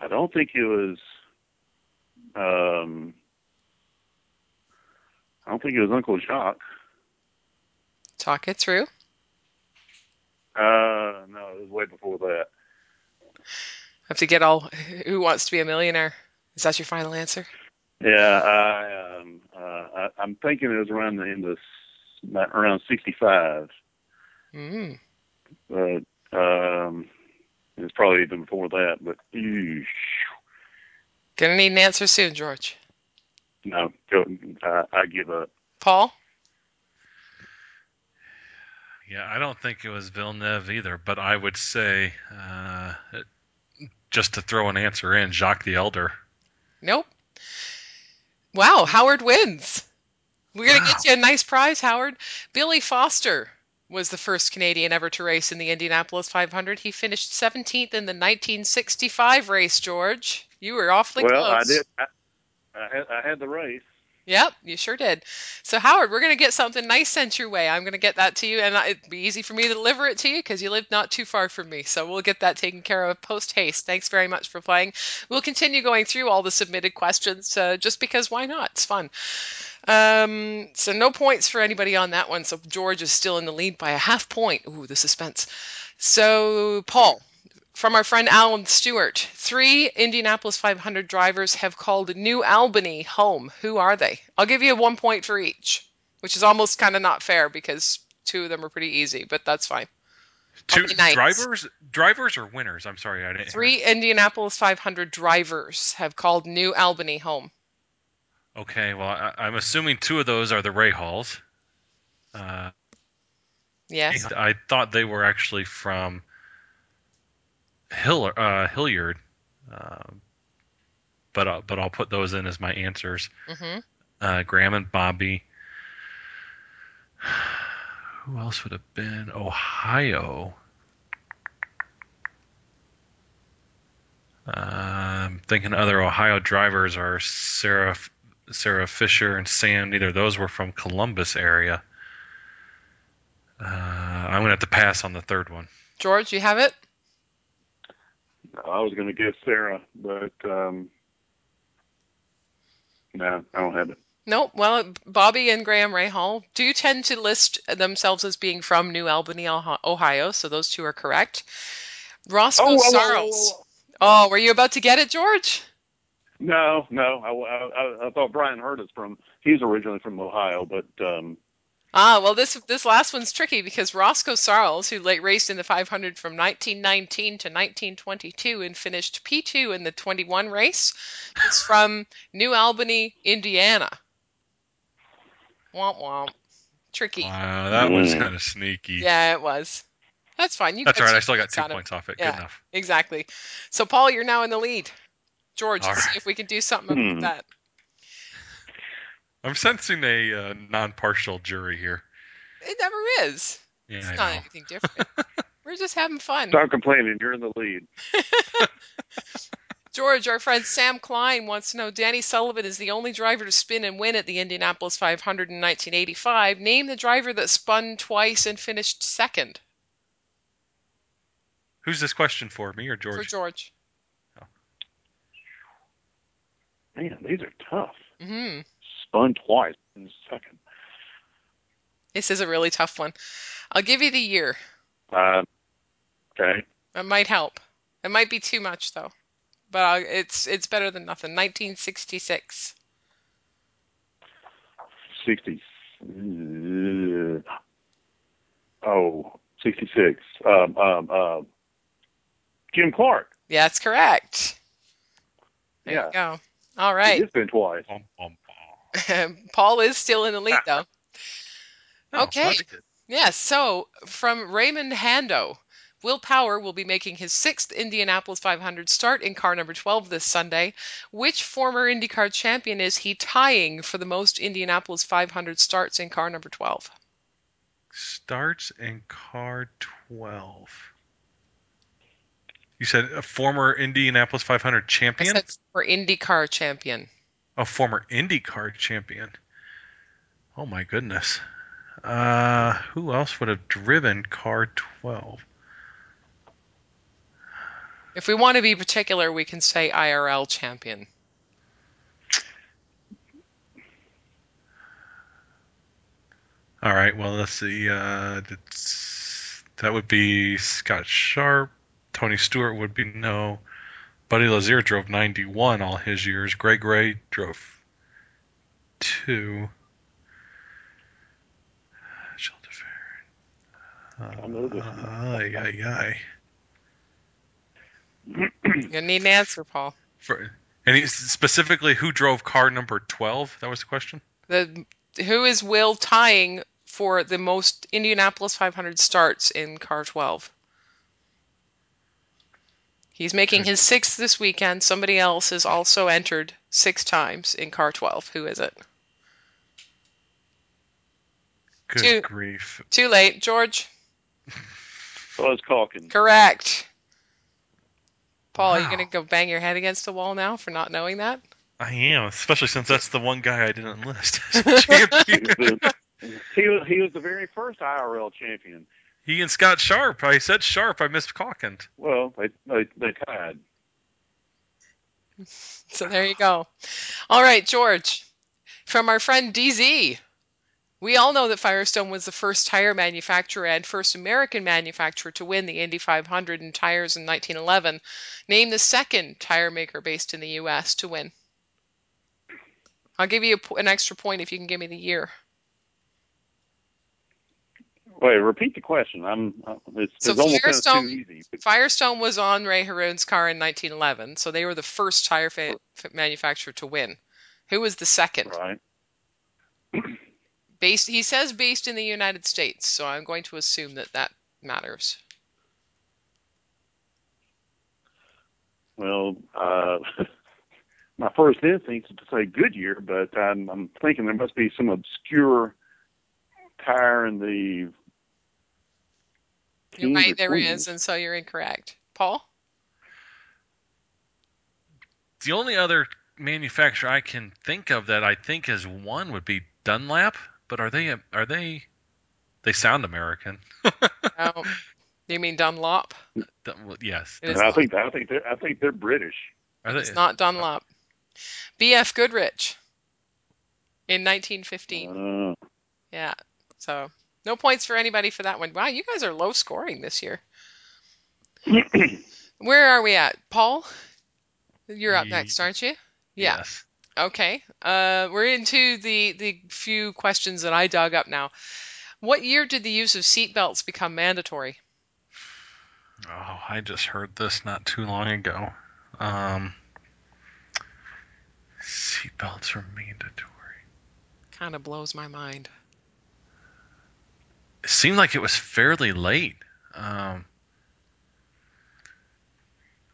I don't think it was. Um, I don't think it was Uncle Jacques. Talk it through. Uh, no, it was way before that. Have to get all. Who wants to be a millionaire? Is that your final answer? Yeah, I, um, uh, I, I'm thinking it was around the end of around 65. Mm. but um, it's probably even before that. But eesh, Gonna need an answer soon, George. No, go, I, I give up. Paul? Yeah, I don't think it was Villeneuve either, but I would say, uh, just to throw an answer in, Jacques the Elder. Nope. Wow, Howard wins. We're going to Wow. get you a nice prize, Howard. Billy Foster was the first Canadian ever to race in the Indianapolis 500. He finished 17th in the 1965 race, George. You were awfully well, close. I did. I, I had I had the race. Yep, you sure did. So, Howard, we're going to get something nice sent your way. I'm going to get that to you, and it'd be easy for me to deliver it to you because you live not too far from me. So, we'll get that taken care of post haste. Thanks very much for playing. We'll continue going through all the submitted questions uh, just because why not? It's fun. Um, so, no points for anybody on that one. So, George is still in the lead by a half point. Ooh, the suspense. So, Paul, from our friend Alan Stewart, three Indianapolis 500 drivers have called New Albany home. Who are they? I'll give you one point for each, which is almost kind of not fair because two of them are pretty easy, but that's fine. Two drivers, drivers or winners? I'm sorry, I didn't. Three Indianapolis 500 drivers have called New Albany home. Okay, well, I, I'm assuming two of those are the Rahals. Uh, Yes. I thought they were actually from Hill, uh, Hilliard, uh, but I'll, but I'll put those in as my answers. hmm Uh, Graham and Bobby. Who else would have been Ohio? Uh, I'm thinking other Ohio drivers are Sarah Sarah Fisher and Sam. Neither of those were from Columbus area. Uh, I'm gonna have to pass on the third one. George, you have it? I was going to guess Sarah, but um, no, I don't have it. Nope. Well, Bobby and Graham Rahal do tend to list themselves as being from New Albany, Ohio, so those two are correct. Roscoe Oh, Sarles. whoa. Oh, were you about to get it, George? No, no. I, I, I thought Brian Hurd is from. He's originally from Ohio, but um, Ah, well, this this last one's tricky because Roscoe Sarles, who late raced in the 500 from 1919 to 1922 and finished P2 in the 21 race, is from New Albany, Indiana. Womp womp. Tricky. Wow, that was Mm. kind of sneaky. Yeah, it was. That's fine. You That's got all right. I still got two out of- points off it. Yeah. Good enough. Exactly. So, Paul, you're now in the lead. George, All let's see if we can do something about Hmm. that. I'm sensing a uh, non-partial jury here. It never is. Yeah, It's I not know. anything different. We're just having fun. stop complaining. You're in the lead. George, our friend Sam Klein wants to know Danny Sullivan is the only driver to spin and win at the Indianapolis 500 in 1985. Name the driver that spun twice and finished second Who's this question for? Me or George? for George. Man, these are tough. hmm Spun twice in a second. This is a really tough one. I'll give you the year. Uh, okay. That might help. It might be too much though, but i it's it's better than nothing. 1966. 60. uh, Oh, 66. Um, um, um, Jim Clark. Yeah, that's correct. There Yeah. you go. All right. It's been twice. Bum, bum, bum. Paul is still in the lead though. Oh, Okay. Yes, so from Raymond Hando, Will Power will be making his sixth Indianapolis 500 start in car number 12 this Sunday. Which former IndyCar champion is he tying for the most Indianapolis 500 starts in car number 12? Starts in car 12. You said a former Indianapolis 500 I champion? said for IndyCar champion. A former IndyCar champion. Oh my goodness. Uh, who else would have driven car 12? If we want to be particular, we can say IRL champion. All right, well, let's see. Uh, that would be Scott Sharp. Tony Stewart would be no. Buddy Lazier drove 91 all his years. Greg Ray drove two. Jill DeFerrin. I know this Uh, one. Ay, ay, ay. You're need an answer, Paul. For, and he's specifically who drove car number 12? That was the question? The who is Will tying for the most Indianapolis 500 starts in car 12? He's making his sixth this weekend. Somebody else has also entered six times in car 12. Who is it? Good Two. grief. Too late, George. Buzz Calkins. Correct. Paul, are you Wow. going to go bang your head against the wall now for not knowing that? I am, especially since that's the one guy I didn't list as a champion. He was, he was the very first IRL champion. He and Scott Sharp. I said Sharp. I missed Calkins. Well, they they, they tied. So there you go. All right, George. From our friend DZ. We all know that Firestone was the first tire manufacturer and first American manufacturer to win the Indy 500 in tires in 1911. Name the second tire maker based in the U.S. to win. I'll give you a an extra point if you can give me the year. Wait, repeat the question. I'm. uh, It's, So it's Firestone- too easy. Firestone was on Ray Harroun's car in 1911, so they were the first tire fa- manufacturer to win. Who was the second? Right. Based, he says based in the United States, so I'm going to assume that that matters. Well, uh, my first instinct is to say Goodyear, but I'm, I'm thinking there must be some obscure tire in the. You're right, there tweens. and so you're incorrect. Paul? The only other manufacturer I can think of that I think is one would be Dunlap, but are they are they they sound American? Oh, you mean Dunlop? Dun- well, yes. It is I think I think they're I think they're British. Are they, It's not Dunlop. B.F. Goodrich in 1915. Uh, Yeah. So no points for anybody for that one. Wow, you guys are low scoring this year. Where are we at? Paul? You're up next, aren't you? Yeah. Yes. Okay. Uh, we're into the the few questions that I dug up now. What year did the use of seatbelts become mandatory? Oh, I just heard this not too long ago. Um, seatbelts are mandatory. Kind of blows my mind. It seemed like it was fairly late. Um,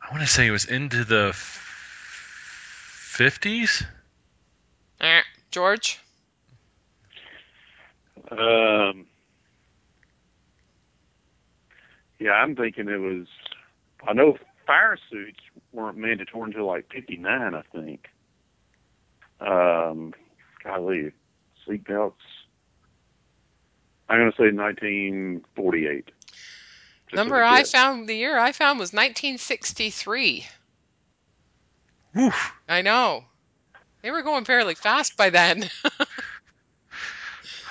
I want to say it was into the fifties. Eh, George? um, yeah, I'm thinking it was. I know fire suits weren't mandatory until like '59, I think. Um, golly, seatbelts. I'm going to say 1948. Just Number I a I found, the year I found was 1963. Woof. I know. They were going fairly fast by then.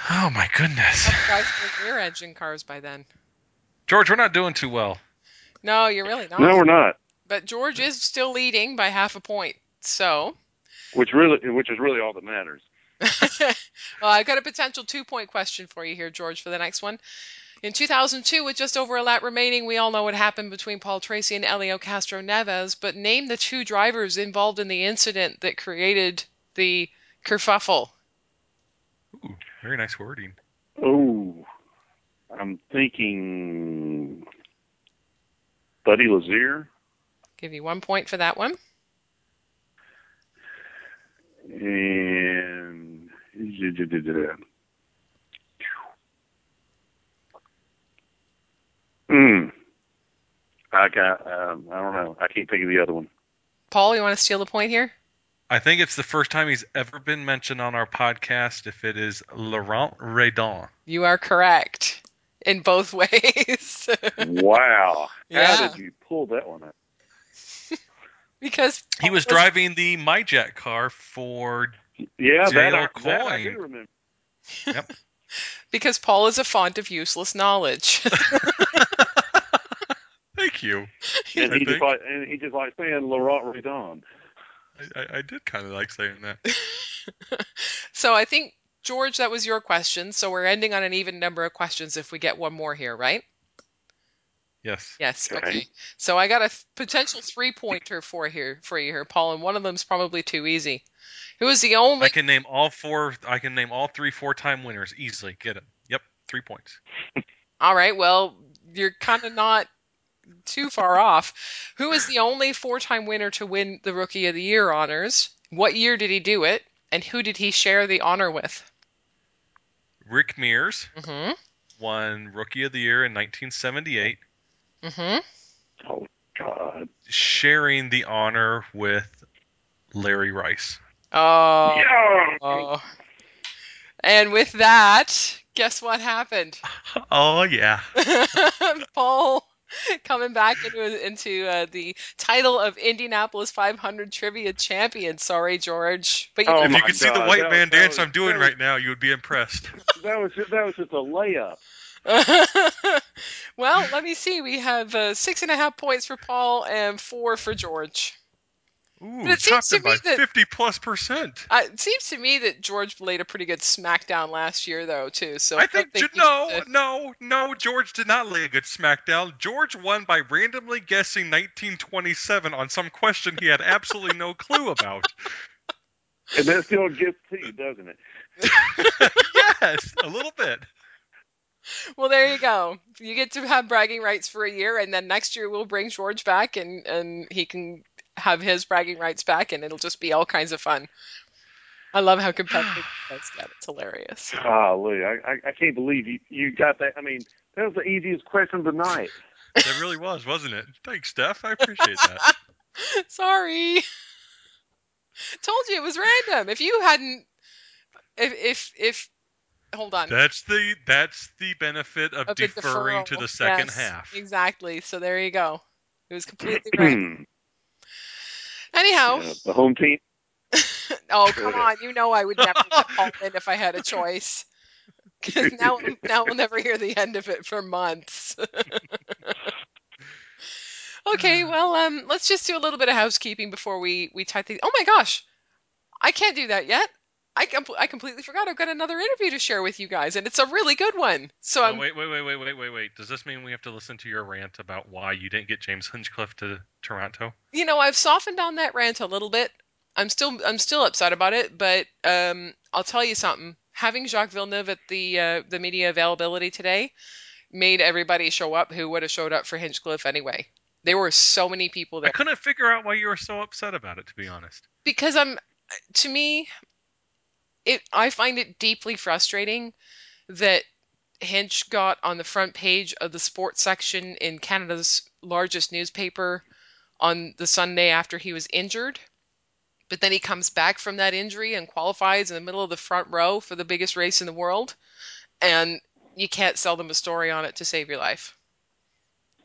Oh my goodness, Guys were rear engine cars by then. George, we're not doing too well. No, you're really not. No, we're not. But George is still leading by half a point. So, Which really, which is really all that matters. well, I've got a potential two point question for you here, George, for the next one. In 2002, with just over a lap remaining, we all know what happened between Paul Tracy and Helio Castroneves, but name the two drivers involved in the incident that created the kerfuffle. Ooh, very nice wording. Oh, I'm thinking Buddy Lazier Give you one point for that one. And Hmm. I got. Um, I don't know. I can't think of the other one. Paul, you want to steal the point here? I think it's the first time he's ever been mentioned on our podcast. If it is Laurent Redon. You are correct in both ways. Wow. Yeah. How did you pull that one out? Because He was driving the Mi-Jack car for. Yeah, that I, Dale that I Coyne. do remember. because Paul is a font of useless knowledge. Thank you. And I he just think- like, and he just like saying Laurent Redon. I, I, I did kind of like saying that. so I think George, that was your question. So we're ending on an even number of questions if we get one more here, right? Yes. Yes. Okay. Okay. So I got a th- potential three pointer for here for you here, Paul, and one of them's probably too easy. Who is the only I can name all four. I can name all three four-time winners easily. Get it? Yep, three points. All right, well, you're kind of not too far off. Who is the only four-time winner to win the Rookie of the Year honors? What year did he do it? And who did he share the honor with? Rick Mears Mm-hmm. won Rookie of the Year in 1978, Mm-hmm. Oh God. sharing the honor with Larry Rice. Oh. Yeah. oh. And with that, guess what happened? Oh yeah. Paul coming back into into uh, the title of Indianapolis 500 Trivia Champion. Sorry, George, but you Oh if you my could see the white that man was- dance was- I'm doing was- right now, you would be impressed. That was just, that was just a layup. well, let me see. We have uh, six and a half points for Paul and four for George. Ooh, But it seems to him by me that- 50 plus percent. Uh, it seems to me that George laid a pretty good smackdown last year, though, too. So I don't think, he no, should- no, no. George did not lay a good smackdown. George won by randomly guessing 1927 on some question he had absolutely no clue about. And that still gets to you, doesn't it? yes, a little bit. Well, there you go. You get to have bragging rights for a year, and then next year we'll bring George back, and and he can have his bragging rights back, and it'll just be all kinds of fun. I love how competitive it does get. It's hilarious. Golly, I, I, I can't believe you, you got that. I mean, that was the easiest question of the night. That really was, wasn't it? Thanks, Steph. I appreciate that. Sorry. Told you it was random. If you hadn't, if if if, hold on. That's the that's the benefit of, Of the deferring to the second Yes, half. Exactly. So there you go. It was completely random. Anyhow, Yeah, the home team. oh come on, you know I would never let Paul in if I had a choice. 'Cause now, now we'll never hear the end of it for months. okay, well, um, let's just do a little bit of housekeeping before we we type the. Oh my gosh, I can't do that yet. I com- I completely forgot. I've got another interview to share with you guys, and it's a really good one. So Oh, I'm wait, wait, wait, wait, wait, wait, wait. Does this mean we have to listen to your rant about why you didn't get James Hinchcliffe to Toronto? you know I've softened on that rant a little bit. I'm still I'm still upset about it, but um, I'll tell you something. Having Jacques Villeneuve at the uh, the media availability today made everybody show up who would have showed up for Hinchcliffe anyway. There were so many people there. I couldn't figure out why you were so upset about it, to be honest. because I'm to me it I find it deeply frustrating that Hinch got on the front page of the sports section in Canada's largest newspaper on the Sunday after he was injured. But then he comes back from that injury and qualifies in the middle of the front row for the biggest race in the world. And you can't sell them a story on it to save your life.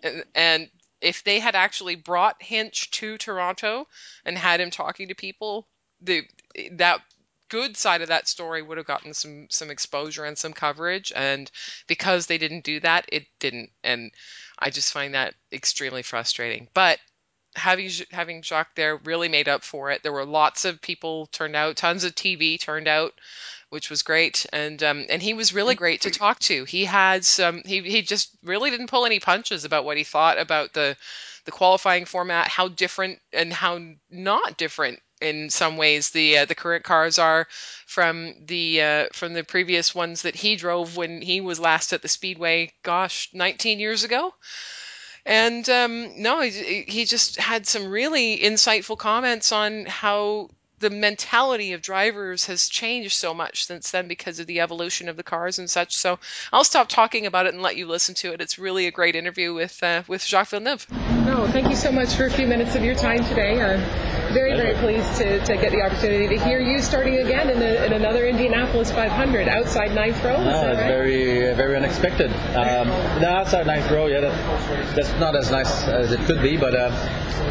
And, and if they had actually brought Hinch to Toronto and had him talking to people, the that good side of that story would have gotten some some exposure and some coverage and because they didn't do that it didn't and i just find that extremely frustrating. But having having Jacques there really made up for it. There were lots of people turned out tons of tv turned out which was great and um, and he was really great to talk to. He had some he, he just really didn't pull any punches about what he thought about the the qualifying format how different and how not different in some ways the uh, the current cars are from the uh, from the previous ones that he drove when he was last at the speedway gosh 19 years ago. And um, no he, he just had some really insightful comments on how the mentality of drivers has changed so much since then because of the evolution of the cars and such so i'll stop talking about it and let you listen to it it's really a great interview with uh, with jacques villeneuve no thank you so much for a few minutes of your time today i'm very very pleased to, to get the opportunity to hear you starting again in, a, in another indianapolis 500 outside ninth row is No, that right? very, very unexpected. Um, the outside ninth row, yeah, that, that's not as nice as it could be, but uh,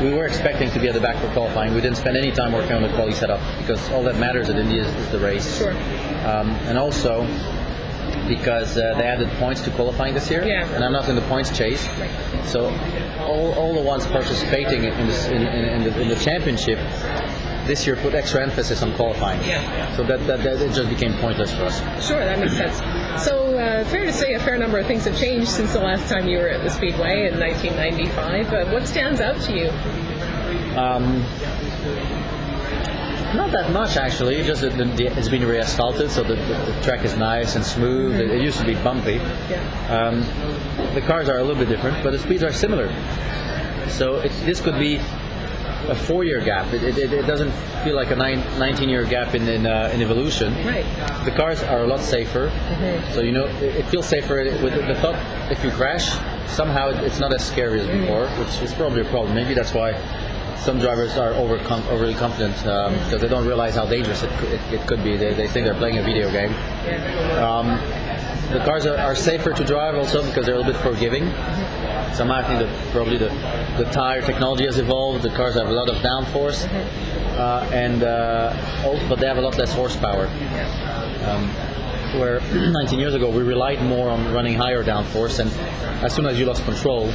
we were expecting to be at the back for qualifying. We didn't spend any time working on the quality setup because all that matters at Indy is, is the race. Sure. Um, and also because uh, they added points to qualifying this year, Yeah. and I'm not in the points chase. So all, all the ones participating in, this, in, in, in, the, in the championship this year put extra emphasis on qualifying. Yeah. So that, that, that it just became pointless for us. Sure, that makes sense. So, uh, fair to say a fair number of things have changed since the last time you were at the Speedway in 1995. Uh, what stands out to you? Um, not that much actually. It's Just the, it's been re-asphalted, so the, the, the track is nice and smooth. It, it used to be bumpy. Yeah. Um, the cars are a little bit different, but the speeds are similar. So it, this could be a four-year gap. It, it, it doesn't feel like a nine, 19-year gap in in, uh, in evolution. Right. The cars are a lot safer, Mhm. so you know it, it feels safer with the thought if you crash, somehow it, it's not as scary as before, which is probably a problem. Maybe that's why some drivers are over overly confident um, because they don't realize how dangerous it, could- it, it could be. They, they think they're playing a video game. Um, the cars are, are safer to drive also because they're a little bit forgiving. Somehow I think that probably the, the tire technology has evolved. The cars have a lot of downforce, uh, and uh, also, but they have a lot less horsepower. Um, where 19 years ago we relied more on running higher downforce, and as soon as you lost control,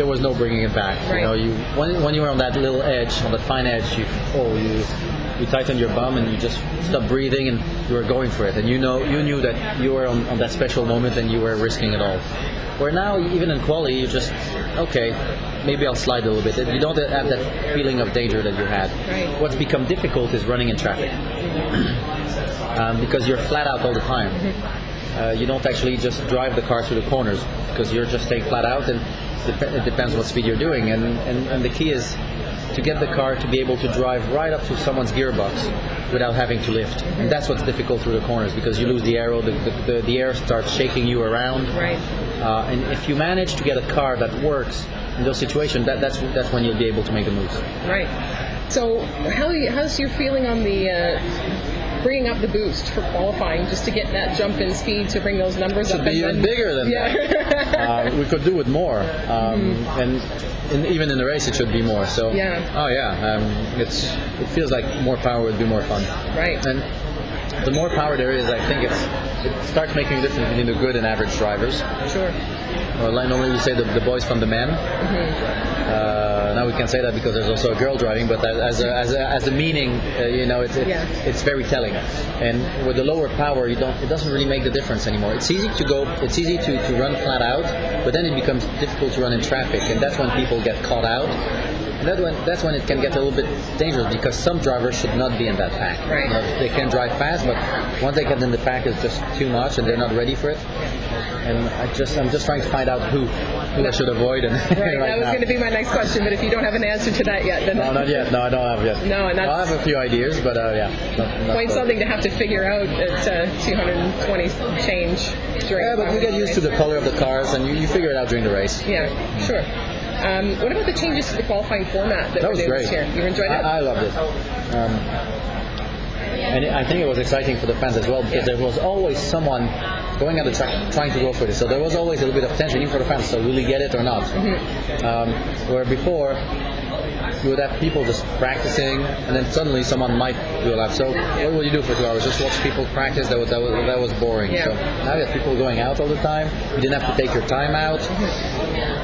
there was no bringing it back. Right. You know, you when, when you were on that little edge, on the fine edge, you oh you you tighten your bum and you just stopped breathing and you were going for it, and you know you knew that you were on, on that special moment and you were risking it all. Where now, even in quality, you just okay, maybe I'll slide a little bit. You don't have that feeling of danger that you had. Right. What's become difficult is running in traffic um, because you're flat out all the time. Uh, you don't actually just drive the car through the corners because you're just staying flat out, and it depends what speed you're doing. And, and, and the key is to get the car to be able to drive right up to someone's gearbox without having to lift. And that's what's difficult through the corners because you lose the aero, the, the, the, the air starts shaking you around. Right. Uh, and if you manage to get a car that works in those situations, that, that's that's when you'll be able to make the moves. Right. So, how how's your feeling on the uh, bringing up the boost for qualifying, just to get that jump in speed to bring those numbers Should up? be even then- bigger than yeah. that. Uh, we could do with more, um, and, and even in the race it should be more. So, Yeah. oh yeah, um, it's it feels like more power would be more fun. right. And the more power there is, I think it's it starts making a difference between the good and average drivers. Sure. Well, like normally we say the, the boys from the men. Uh, now we can say that because there's also a girl driving, but as a, as a, as a meaning, uh, you know, it's, it's, Yeah. it's very telling. And with the lower power, you don't, it doesn't really make the difference anymore. It's easy to go, it's easy to, to run flat out, but then it becomes difficult to run in traffic, and that's when people get caught out. And that when, that's when it can get a little bit dangerous because some drivers should not be in that pack. Right. You know, they can drive fast, but once they get in the pack, it's just too much, and they're not ready for it. And I just, I'm just trying to find out who, who I should avoid. And Right. right that was now. going to be my next question, but if you don't have an answer to that yet, then No, not yet. No, I don't have yet. No, and I have a few ideas, but uh, yeah, not, not quite something to have to figure out at uh, 220 change during. Yeah, but you get used to the color of the cars, and you, you figure it out during the race. Yeah, sure. Um, what about the changes to the qualifying format that, That was great. this year? You enjoyed it? I, I loved it. Um, and I think it was exciting for the fans as well because there was always someone going at the track trying to go for it. So there was always a little bit of tension even for the fans. So will he get it or not? Mm-hmm. Um, where before you would have people just practicing, and then suddenly someone might do a lap. So what will you do for two hours? Just watch people practice. That was that was, that was boring. Yeah. So now you have people going out all the time. You didn't have to take your time out.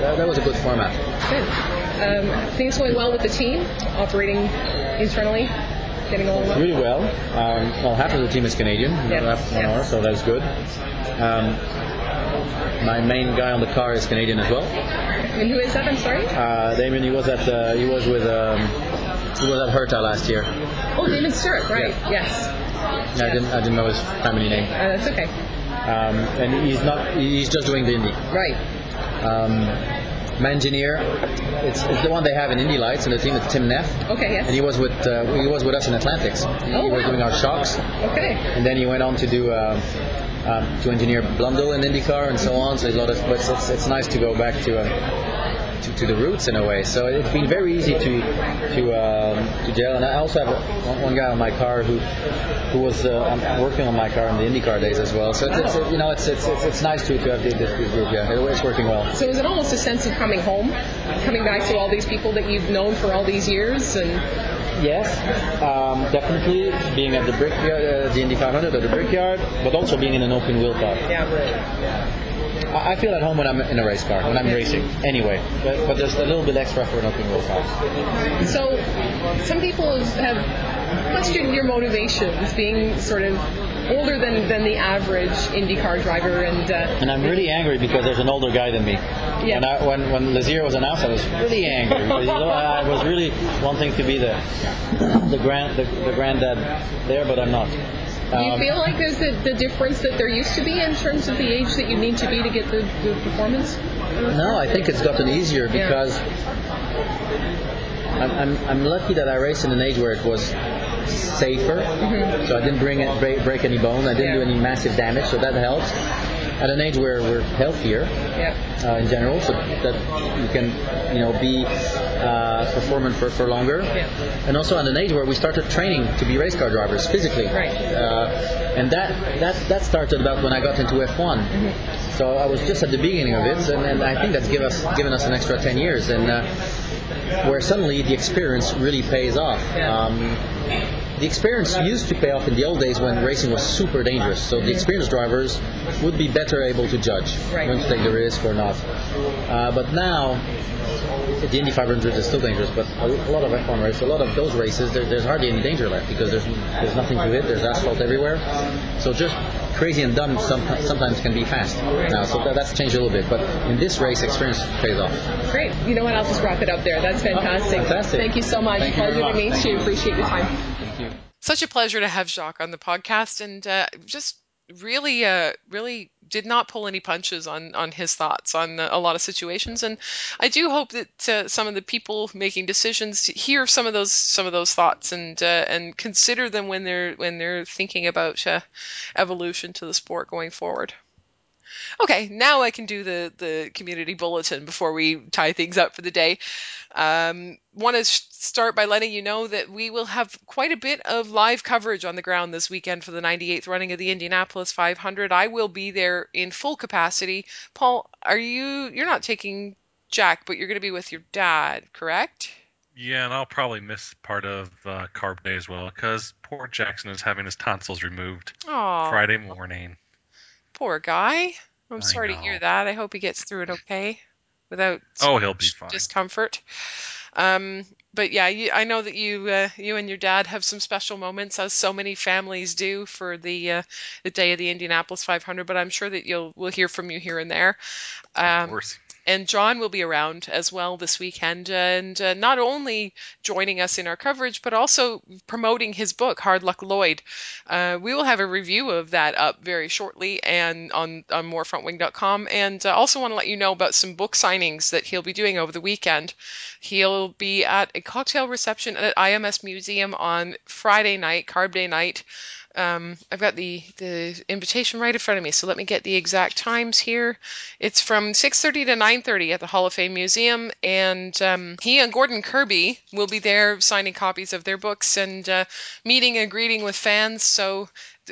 That, that was a good format. Good. Um, things going well with the team, operating internally, getting along well. really well. Um, well, half of the team is Canadian, Yeah. half Yeah. hour, so that's good. Um, my main guy on the car is Canadian as well. And who is that? I'm sorry. Uh, Damien, he was at uh, he was with um, he was at Herta last year. Oh, Damien Stewart. Right. Yeah. Yes. I didn't I didn't know his family name. Uh, that's okay. Um, and he's not he's just doing the Indy. Right. Um, my engineer, it's, it's the one they have in Indy Lights, and the team is Tim Neff. Okay. Yes. And he was with uh, he was with us in Atlantics. He Oh, was wow. doing our shocks. okay. and then he went on to do uh, um, to engineer Blundell in IndyCar and so on. So a lot of, but it's, it's nice to go back to, uh, to to the roots in a way. So it's been very easy to to um, to gel. And I also have one, one guy on my car who who was uh, working on my car in the IndyCar days as well. So it's, it's you know it's it's, it's, it's nice to, to have this, this group. Yeah, it- it's working well. So is it almost a sense of coming home, coming back to all these people that you've known for all these years, and Yes, um, definitely being at the brickyard, uh, the Indy 500 at the brickyard, but also being in an open wheel car. yeah, I I feel at home when I'm in a race car, when I'm racing, anyway. But, but there's a little bit extra for an open wheel car. So, some people have questioned your motivations, being sort of older than, than the average IndyCar driver, and uh, And I'm really angry because there's an older guy than me. Yeah. When, I, when, when Lazier was announced, I was really angry. Because, you know, I I was really wanting to be the the grand the, the granddad there, but I'm not. Do you Um, feel like there's the, the difference that there used to be in terms of the age that you need to be to get the, the performance? No, I think it's gotten easier Yeah. because I'm, I'm, I'm lucky that I raced in an age where it was safer, so I didn't bring it, break, break any bone, I didn't Mm-hmm. Yeah. do any massive damage, so that helps. At an age where we're healthier Yeah. uh, in general, so that you can, you know, be uh, performant for, for longer, Yeah. and also at an age where we started training to be race car drivers physically, Right. uh, and that that that started about when I got into F1. So I was just at the beginning of it, and, and I think that's given us given us an extra 10 years, and uh, where suddenly the experience really pays off. Yeah. Um, the experience used to pay off in the old days when racing was super dangerous. So the experienced drivers would be better able to judge Right. when to take the risk or not. Uh, but now, the Indy 500 is still dangerous, but a, lot of F1 races, a lot of those races, there, there's hardly any danger left because there's there's nothing to hit. There's asphalt everywhere. So just crazy and dumb some, sometimes can be fast now. So that, that's changed a little bit. But in this race, experience pays off. Great. You know what? I'll just wrap it up there. That's fantastic. fantastic. Thank you so much. Thank Pleasure to meet Thank you. you. Appreciate your time. Such a pleasure to have Jacques on the podcast, and uh, just really, uh, really did not pull any punches on on his thoughts on a lot of situations. And I do hope that uh, some of the people making decisions hear some of those some of those thoughts and uh, and consider them when they're when they're thinking about uh, evolution to the sport going forward. Okay, now I can do the the community bulletin before we tie things up for the day. Um, Want to start by letting you know that we will have quite a bit of live coverage on the ground this weekend for the 98th running of the Indianapolis 500. I will be there in full capacity. Paul, are you? You're not taking Jack, but you're going to be with your dad, correct? Yeah, and I'll probably miss part of uh, carb day as well because poor Jackson is having his tonsils removed Oh, Friday morning. poor guy. I'm I sorry to hear that. I hope he gets through it okay without Oh, he'll be fine. discomfort. Um, but yeah, you, I know that you uh, you and your dad have some special moments, as so many families do, for the uh, the day of the Indianapolis 500. But I'm sure that you'll we'll hear from you here and there. of Um, course. And John will be around as well this weekend, and uh, not only joining us in our coverage, but also promoting his book, Hard Luck Lloyd. Uh, we will have a review of that up very shortly and on, on morefrontwing.com. And uh, also want to let you know about some book signings that he'll be doing over the weekend. He'll be at a cocktail reception at IMS Museum on Friday night, Carb Day night. Um, I've got the, the invitation right in front of me, so let me get the exact times here. It's from 6:30 to 9:30 at the Hall of Fame Museum, and um, he and Gordon Kirby will be there signing copies of their books and uh, meeting and greeting with fans. So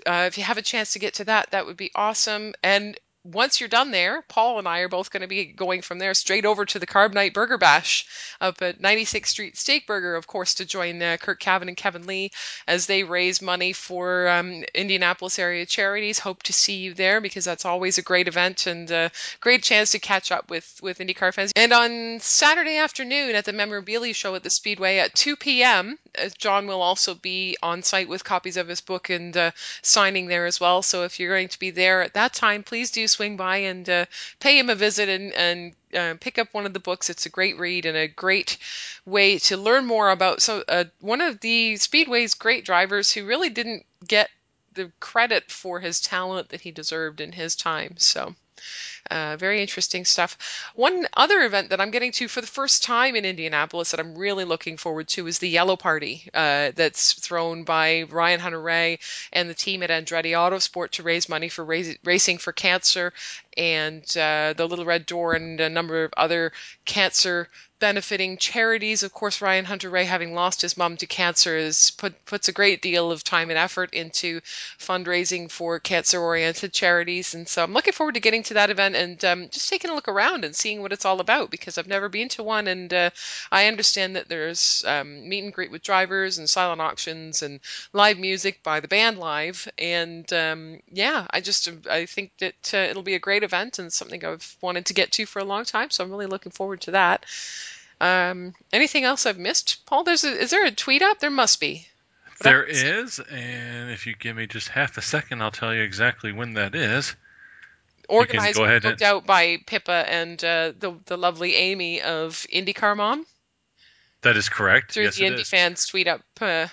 uh, if you have a chance to get to that, that would be awesome. And once you're done there, Paul and I are both going to be going from there straight over to the Carb Night Burger Bash up at 96th Street Steak Burger, of course, to join uh, Curt Cavin and Kevin Lee as they raise money for um, Indianapolis area charities. Hope to see you there because that's always a great event and a great chance to catch up with with IndyCar fans. And on Saturday afternoon at the Memorabilia Show at the Speedway at 2 p.m., uh, John will also be on site with copies of his book and uh, signing there as well. So if you're going to be there at that time, please do swing by and uh, pay him a visit and and uh, pick up one of the books. It's a great read and a great way to learn more about so uh, one of the Speedway's great drivers who really didn't get the credit for his talent that he deserved in his time. So. Uh, very interesting stuff. One other event that I'm getting to for the first time in Indianapolis that I'm really looking forward to is the Yellow Party uh, that's thrown by Ryan Hunter-Reay and the team at Andretti Autosport to raise money for rais- racing for cancer and uh, the Little Red Door and a number of other cancer benefiting charities. Of course, Ryan Hunter-Reay, having lost his mom to cancer, is put, puts a great deal of time and effort into fundraising for cancer-oriented charities. And so I'm looking forward to getting to that event and um, just taking a look around and seeing what it's all about because I've never been to one. And uh, I understand that there's um, meet and greet with drivers and silent auctions and live music by the band live. And um, yeah, I just I think that uh, it'll be a great event and something I've wanted to get to for a long time. So I'm really looking forward to that. Um, anything else I've missed, Paul? There's a, is there a tweet up? There must be. There is, and if you give me just half a second, I'll tell you exactly when that is. Organized go and ahead booked and- out by Pippa and uh, the the lovely Amy of IndyCar Mom That is correct. through yes, the Indy is. fans tweet up uh,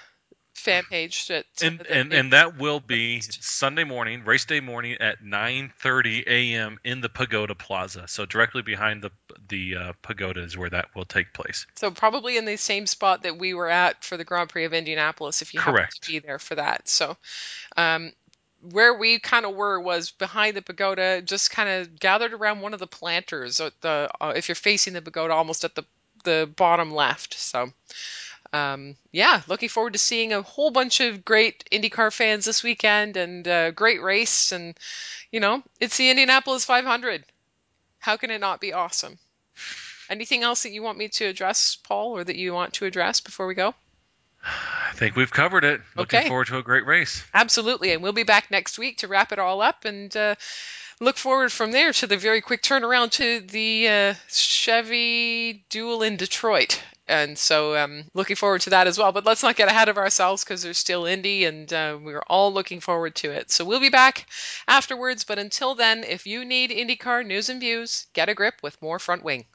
fan page. That, and that and and that will be Sunday morning, race day morning at 9:30 a.m. in the Pagoda Plaza. So directly behind the the uh, pagoda is where that will take place. so probably in the same spot that we were at for the Grand Prix of Indianapolis. If you Correct. to be there for that, so. Um, where we kind of were was behind the pagoda, just kind of gathered around one of the planters. The uh, if you're facing the pagoda, almost at the the bottom left. So, um, yeah, looking forward to seeing a whole bunch of great IndyCar fans this weekend and uh, great race. And you know, it's the Indianapolis 500. How can it not be awesome? Anything else that you want me to address, Paul, or that you want to address before we go? I think we've covered it. Looking Okay. forward to a great race. Absolutely. And we'll be back next week to wrap it all up and uh, look forward from there to the very quick turnaround to the uh, Chevy Dual in Detroit. And so um, looking forward to that as well. But let's not get ahead of ourselves because there's still Indy and uh, we're all looking forward to it. So we'll be back afterwards. But until then, if you need IndyCar news and views, get a grip with more Front Wing.